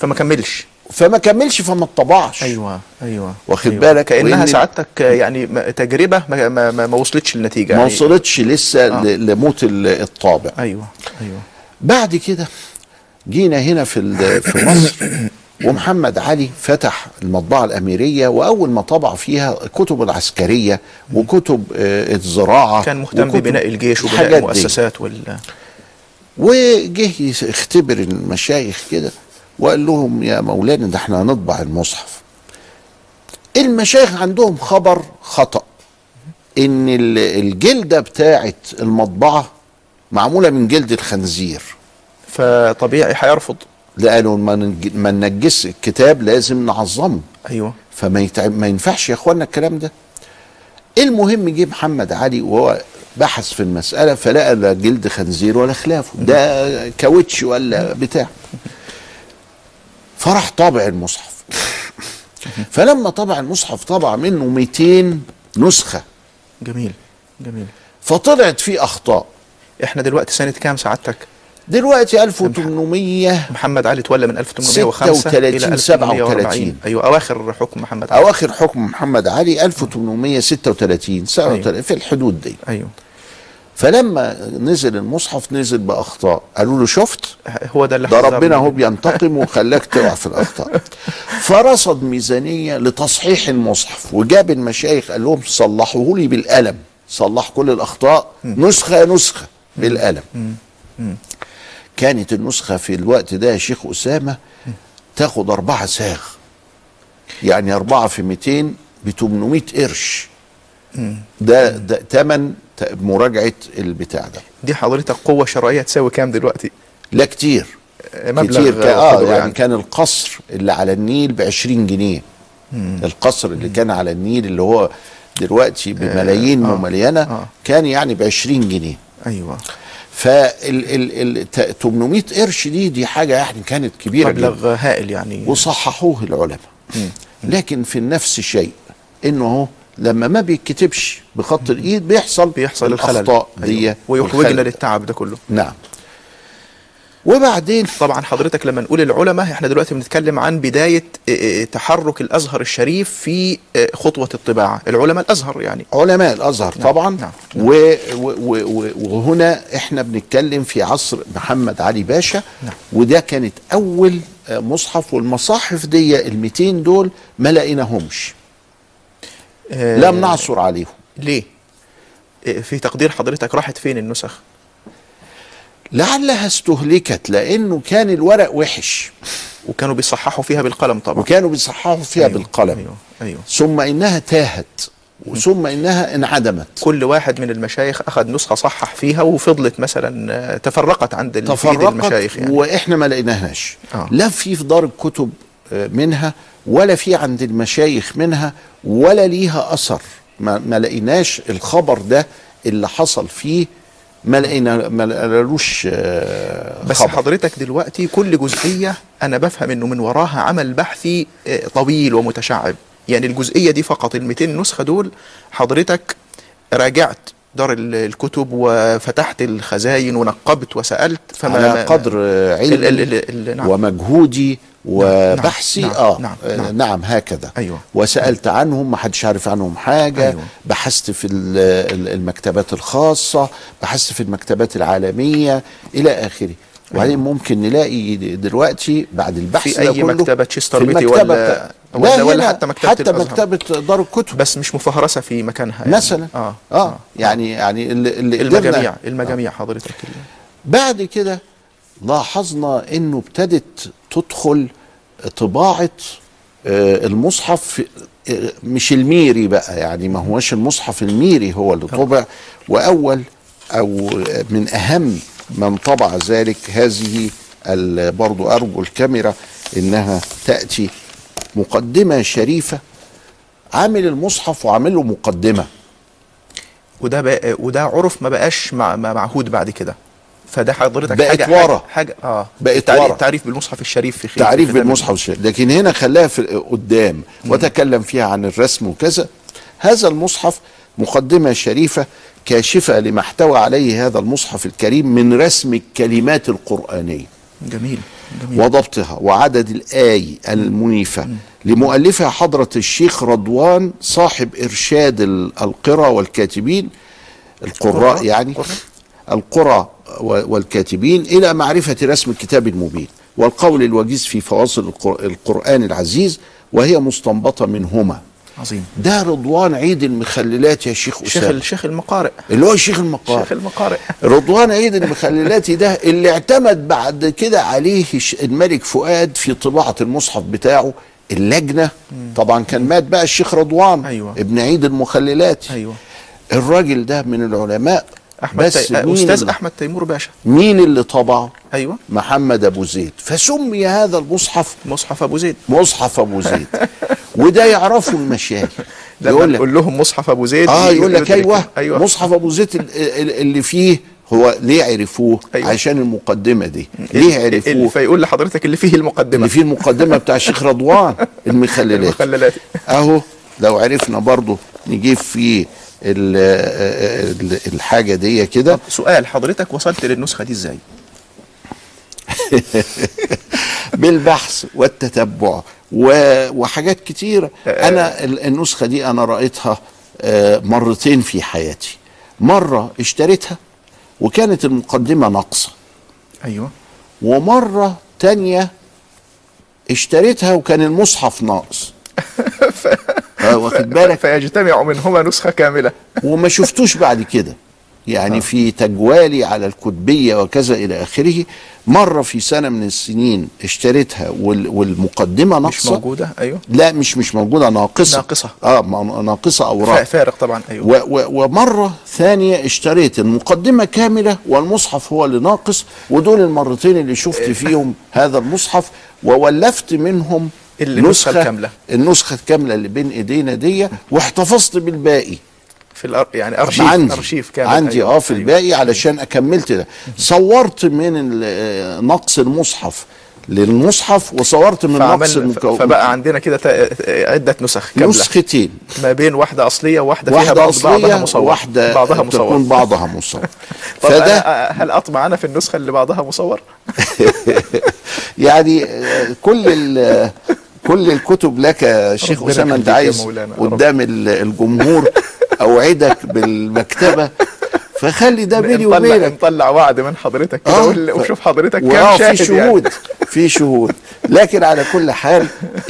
فما كملش. فما كملش فما اتطبعش أيوه أيوه واخد أيوة. بالك كانها سعادتك يعني تجربة ما, ما, ما, ما وصلتش للنتيجة ما يعني وصلتش لسه آه. لموت ال- الطابع أيوه أيوه بعد كده جينا هنا في ال- في مصر ومحمد علي فتح المطبعة الأميرية وأول ما طبع فيها الكتب العسكرية وكتب آه، الزراعة كان مهتم ببناء الجيش وبناء. المؤسسات وال وجه يختبر المشايخ كده وقال لهم يا مولانا ده إحنا هنطبع المصحف. المشايخ عندهم خبر خطأ. إن ال- الجلدة بتاعت المطبعة معمولة من جلد الخنزير. فطبيعي هيرفض. لأنه ما نج- ما ننجس الكتاب لازم نعظمه. أيوه. فما يتع... ما ينفعش يا اخوانا الكلام ده. المهم جه محمد علي وهو بحث في المسألة فلقى لا جلد خنزير ولا خلافه. ده كاوتش ولا بتاع. فراح طابع المصحف. فلما طبع المصحف طبع منه 200 نسخة. جميل جميل. فطلعت فيه أخطاء. إحنا دلوقتي سنة كام سعادتك؟ دلوقتي 1800 محمد علي تولى من 1805 36 إلى 1840 37. أيوه أواخر حكم محمد علي. أواخر حكم محمد علي 1836 37 في الحدود دي. أيوه. فلما نزل المصحف نزل بأخطاء. قالوا له شفت؟ هو ده اللي ده ربنا هو منه. بينتقم وخلاك تقع في الأخطاء. فرصد ميزانية لتصحيح المصحف وجاب المشايخ قال لهم صلحوه لي بالقلم. صلح كل الأخطاء. نسخة نسخة بالقلم. كانت النسخة في الوقت ده يا شيخ أسامة تاخد أربعة ساغ. يعني أربعة في 200 ب 800 قرش ده ده تمن مراجعة البتاع ده. دي حضرتك قوة شرعية تساوي كام دلوقتي؟ لا كتير. مبلغ كتير كان قدره يعني, يعني. كان القصر اللي على النيل ب 20 جنيه القصر اللي كان على النيل اللي هو دلوقتي بملايين آه. ومليانة آه. كان يعني ب 20 جنيه. أيوه. فال ال ال ت- 800 قرش دي دي حاجة يعني كانت كبيرة مبلغ هائل يعني. وصححوه العلماء. لكن في النفس شيء. إنه هو لما ما بيتكتبش بخط الإيد بيحصل بيحصل الخلل. الأخطاء دي أيوة. ويحوجنا. للتعب ده كله. نعم. وبعدين طبعا حضرتك لما نقول العلماء إحنا دلوقتي بنتكلم عن بداية آه، آه، تحرك الأزهر الشريف في آه، خطوة الطباعة. العلماء الأزهر يعني. علماء الأزهر نعم، طبعا. نعم، و و و و وهنا إحنا بنتكلم في عصر محمد علي باشا. نعم. وده كانت أول آه، مصحف والمصاحف دي ال 200 دول ما لقيناهمش. آه، لم نعثر عليهم ليه؟ آه، في تقدير حضرتك راحت فين النسخ؟ لعلها استهلكت لأنه كان الورق وحش. وكانوا بيصححوا فيها بالقلم طبعا. وكانوا بيصححوا فيها أيوة، بالقلم. أيوه أيوه. ثم إنها تاهت ثم إنها انعدمت. كل واحد من المشايخ أخذ نسخة صحح فيها وفضلت مثلا آه، تفرقت عند تفرقت المشايخ يعني. وإحنا ما لقيناهاش. آه. لا في في دار الكتب آه، منها ولا في عند المشايخ منها ولا ليها أثر ما, ما لقيناش الخبر ده اللي حصل فيه ما لقينا ما لقينالوش آه، بس خبر. حضرتك دلوقتي كل جزئية أنا بفهم إنه من وراها عمل بحثي آه، طويل ومتشعب يعني الجزئية دي فقط ال 200 نسخة دول حضرتك راجعت دار ال- الكتب وفتحت الخزاين ونقبت وسألت فما على قدر آه، علمي ال- ال- ال- ال- نعم. ومجهودي وبحثي نعم، آه نعم، آه، نعم. نعم هكذا أيوة. وسألت عنهم ما حدش عارف عنهم حاجة أيوة. بحثت في ال- ال- المكتبات الخاصة بحثت في المكتبات العالمية إلى آخره وبعدين ممكن نلاقي دلوقتي بعد البحث في كله مكتبة تشستر بيتي ولا ولا, لا ولا حتى مكتبة حتى الأزهر. مكتبة دار الكتب. بس مش مفهرسة في مكانها يعني. مثلا. آه. آه يعني يعني اللي, اللي المجاميع المجاميع حضرتك. بعد كده لاحظنا إنه ابتدت تدخل طباعة آه، المصحف آه، مش الميري بقى يعني ما هوش المصحف الميري هو اللي طبع. وأول أو من أهم من طبع ذلك هذه برضو أرجو الكاميرا إنها تأتي مقدمة شريفة عامل المصحف وعامل له مقدمة. وده بقى وده عرف ما بقاش مع معهود بعد كده. فده حضرتك بقت حاجة ورا. حاجة, حاجة آه. بقت ورا. التعريف بالمصحف الشريف في خير تعريف بالمصحف الشريف. لكن هنا خلاها في قدام وتكلم فيها عن الرسم وكذا. هذا المصحف مقدمة شريفة كاشفة لما احتوى عليه هذا المصحف الكريم من رسم الكلمات القرآنية. جميل جميل. وضبطها وعدد الآي المنيفة. لمؤلفها حضرة الشيخ رضوان صاحب إرشاد ال- القرى والكاتبين القراء يعني القرى والكاتبين إلى معرفة رسم الكتاب المبين والقول الوجيز في فواصل القر- القرآن العزيز وهي مستنبطة منهما. عظيم. ده رضوان عيد المخللات يا شيخ شيخ أسامة الشيخ المقارئ. اللي هو الشيخ المقار شيخ المقارئ. رضوان عيد المخللاتي ده اللي اعتمد بعد كده عليه الملك فؤاد في طباعة المصحف بتاعه اللجنة. طبعا كان مات بقى الشيخ رضوان أيوة. ابن عيد المخللاتي أيوه. الراجل ده من العلماء أحمد بس تي... مين أستاذ اللي- أحمد تيمور باشا. مين اللي طبعه أيوه. محمد أبو زيد؟ فسمي هذا المصحف مصحف أبو زيد. مصحف أبو زيد. [laughs] وده يعرفه المشايخ. يقول لك لهم مصحف أبو زيد آه يقول لك أيوه. أيوه. مصحف أبو زيد ال- ال- اللي فيه هو ليه عرفوه؟ أيوة. عشان المقدمة دي. ليه عرفوه؟ فيقول لحضرتك اللي فيه المقدمة. اللي فيه المقدمة بتاع الشيخ رضوان المخللات. [laughs] المخللات. أهو لو عرفنا برضو نجيب فيه الحاجة دي كده. سؤال حضرتك وصلت للنسخة دي إزاي؟ [laughs] بالبحث والتتبع وحاجات كتيرة أنا ال- النسخة دي أنا رأيتها آه، مرتين في حياتي. مرة اشتريتها وكانت المقدمة ناقصة. أيوه. ومرة تانية اشتريتها وكان المصحف ناقص. آه، [laughs] واخد بالك فيجتمع منهما نسخة كاملة. وما شفتوش بعد كده. يعني في تجوالي على الكتبية وكذا إلى آخره. مرة في سنة من السنين اشتريتها وال- والمقدمة مش موجودة؟ أيوه. لا مش مش موجودة ناقصة. ناقصة. آه فا- أوراق فارق طبعا أيوه. و و ومرة ثانية اشتريت المقدمة كاملة والمصحف هو اللي ناقص. ودول المرتين اللي شفت فيهم هذا المصحف وولفت منهم النسخة الكاملة. النسخة الكاملة اللي بين إيدينا دي واحتفظت بالباقي. في الأر... يعني ارشيف عندي. أرشيف كامل. عندي أيوة. آه في الباقي علشان أكملت ده. صورت من آه، نقص المصحف للمصحف وصورت من نقص. المكون. فبقى عندنا كده عدة نسخ كاملة. نسختين. ما بين واحدة أصلية وواحدة فيها واحدة بعض بعضها أصلية مصور. وواحدة بعضها مصور. تكون بعضها [laughs] مصور. فده أنا هل أطمع أنا في النسخة اللي بعضها مصور؟ [laughs] يعني آه، كل كل الكتب لك يا شيخ أسامة أنت عايز قدام ال- الجمهور أوعدك بالمكتبة فخلي ده بيني وبينك. نطلع وعد من حضرتك كده آه، وشوف حضرتك كام شاهد في شهود يعني. في شهود. لكن على كل حال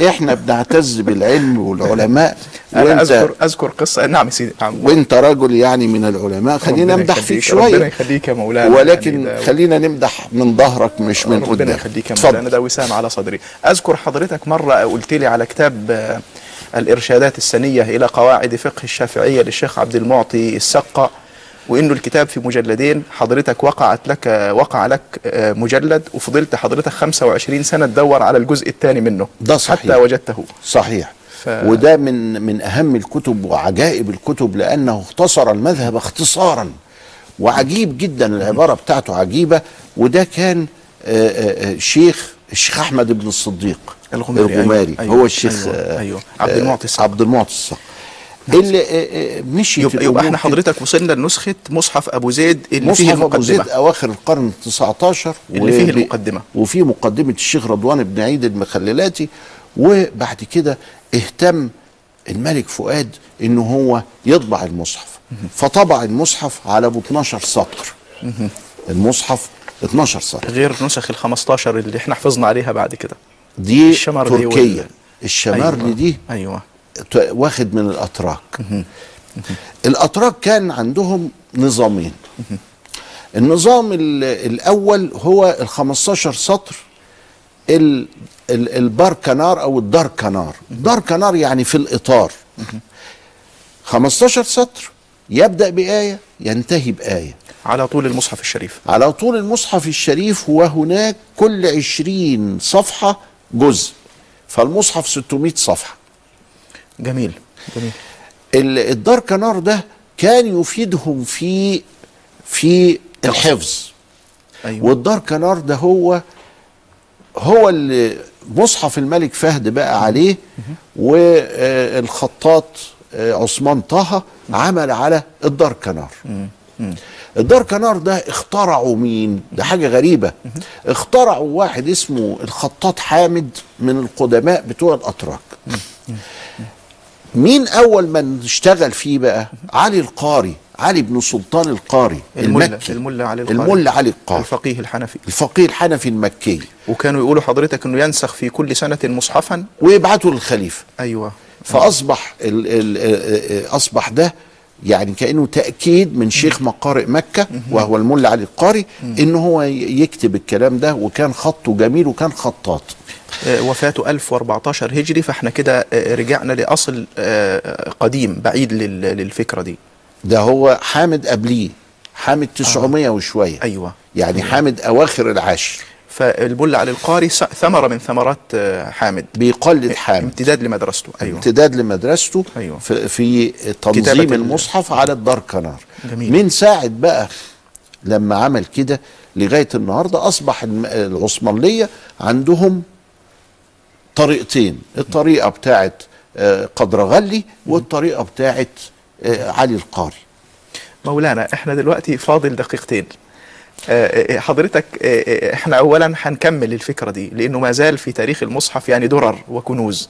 إحنا بنعتز بالعلم والعلماء. أنا اذكر أذكر قصة. نعم سيدي نعم. وأنت رجل يعني من العلماء. خلينا ربنا نمدح فيك ربنا شوية. يخليك يا مولانا ولكن يعني خلينا نمدح من ظهرك مش من ربنا قدام يخليك يا. مولانا ده وسام على صدري. أذكر حضرتك مرة قلت لي على كتاب آه، الإرشادات السنية إلى قواعد فقه الشافعية للشيخ عبد المعطي السقا. وإنه الكتاب في مجلدين حضرتك وقعت لك وقع لك آه، مجلد وفضلت حضرتك 25 سنة تدور على الجزء الثاني منه ده صحيح. حتى وجدته صحيح ف- وده من من أهم الكتب وعجائب الكتب لأنه اختصر المذهب اختصارا وعجيب جدا العبارة بتاعته عجيبة وده كان آه، آه، شيخ الشيخ أحمد بن الصديق الغماري، الغماري أيوة، هو الشيخ أيوة، أيوة. عبد المعطي السقا. عبد المعطي السقا اللي آه، آه، مشي يبقى, يبقى إحنا. حضرتك وصلنا لنسخة مصحف أبو زيد اللي فيه مصحف أبو زيد المقدمه أواخر القرن ال 19 اللي فيه المقدمة. وفيه مقدمة الشيخ رضوان بن عيد المخللاتي وبعد كده اهتم الملك فؤاد إن هو يطبع المصحف. فطبع المصحف على أبو 12 سطر. المصحف 12 سطر. غير نسخ ال 15 اللي إحنا حفظنا عليها بعد كده. دي تركية. الشمردي أيوة. دي أيوه. ت- واخد من الأتراك. الأتراك كان عندهم نظامين. النظام ال- الأول هو ال 15 سطر ال ال البار كنار أو الدار كنار. دار كنار يعني في الإطار. 15 سطر يبدأ بآية ينتهي بآية. على طول المصحف الشريف. على طول المصحف الشريف وهناك كل عشرين صفحة جزء. فالمصحف 600 صفحة. جميل جميل. ال- الدار كنار ده كان يفيدهم في في الحفظ. أيوة. والدار كنار ده هو هو اللي مصحف الملك فهد بقى عليه والخطاط عثمان طه عمل على الدار كنار الدار كنار ده اخترعوا مين؟ ده حاجة غريبة. اخترعوا واحد اسمه الخطاط حامد من القدماء بتوع الأتراك. مين أول من اشتغل فيه بقى؟ علي القاري علي بن سلطان القاري الملا المكي. الملا علي القاري. الملا علي القاري. الفقيه الحنفي. الفقيه الحنفي المكي. وكانوا يقولوا حضرتك إنه ينسخ في كل سنة مصحفا. ويبعته للخليفة. أيوه. فأصبح ال ال ال أصبح ده يعني كأنه تأكيد من شيخ مقارئ مكة وهو الملا علي القاري إن هو يكتب الكلام ده وكان خطه جميل وكان خطاط. آه، وفاته 1014 هجري فإحنا كده آه، رجعنا لأصل آه، قديم بعيد لل- للفكرة دي. ده هو حامد قبليه حامد 900 وشوية. أيوه. يعني حامد أواخر العاشر. فالملا علي القاري ثمره من ثمرات آه، حامد. بيقلد حامد. امتداد لمدرسته. أيوه. امتداد لمدرسته أيوة. في, تنظيم ال- المصحف على الدار كنار. جميل. من ساعة بقى لما عمل كده لغاية النهاردة أصبح العثمانية عندهم طريقتين. الطريقة بتاعت آه، قدرغلي والطريقة بتاعت آه، علي القاري. مولانا إحنا دلوقتي فاضل دقيقتين. حضرتك آه، آه، إحنا اولا هنكمل الفكرة دي لأنه ما زال في تاريخ المصحف يعني درر وكنوز.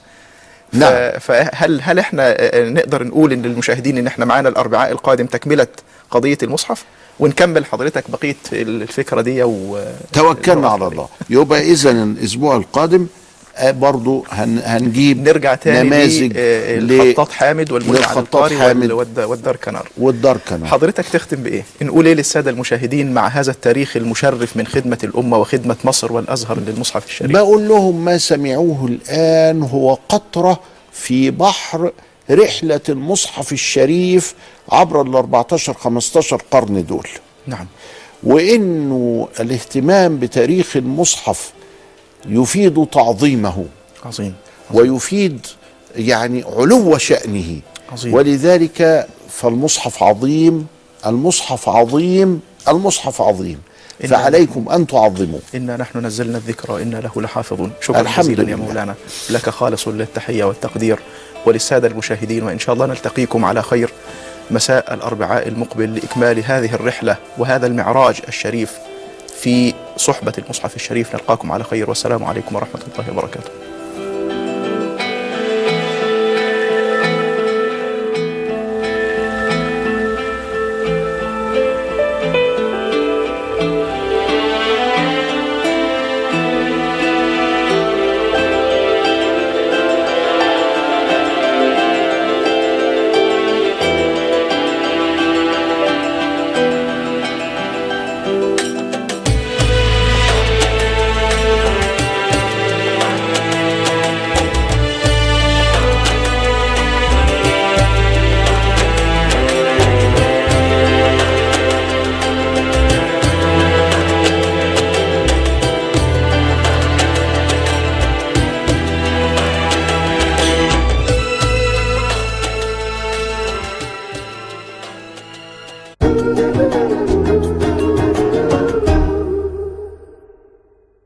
نعم. فهل هل إحنا آه، نقدر نقول إن للمشاهدين إن إحنا معانا الأربعاء القادم تكملة قضية المصحف؟ ونكمل حضرتك بقية الفكرة دي و توكلنا على الله. يبقى إذا الأسبوع القادم آه، برضو هن هنجيب نرجع تاني نماذج للخطاط حامد والملا علي للخطاط القاري حامد. وال- والد- والدار كنار والدار كنار حضرتك تختم بإيه؟ نقول إيه للسادة المشاهدين مع هذا التاريخ المشرف من خدمة الأمة وخدمة مصر والأزهر للمصحف الشريف؟ بقول لهم ما سمعوه الآن هو قطرة في بحر رحلة المصحف الشريف عبر ال 14 15 قرن دول نعم وإنه الاهتمام بتاريخ المصحف يفيد تعظيمه. عظيم. ويفيد يعني علو شأنه. عظيم. ولذلك فالمصحف عظيم المصحف عظيم المصحف عظيم. إن- فعليكم أن تعظموا إنا نحن نزلنا الذكر وإنا له لحافظون. شكرا الحمد جزيلا يا. مولانا. لك خالص للتحية والتقدير. وللسادة المشاهدين وإن شاء الله نلتقيكم على خير مساء الأربعاء المقبل لإكمال هذه الرحلة وهذا المعراج الشريف. في صحبة المصحف الشريف. نلقاكم على خير. والسلام عليكم ورحمة الله وبركاته.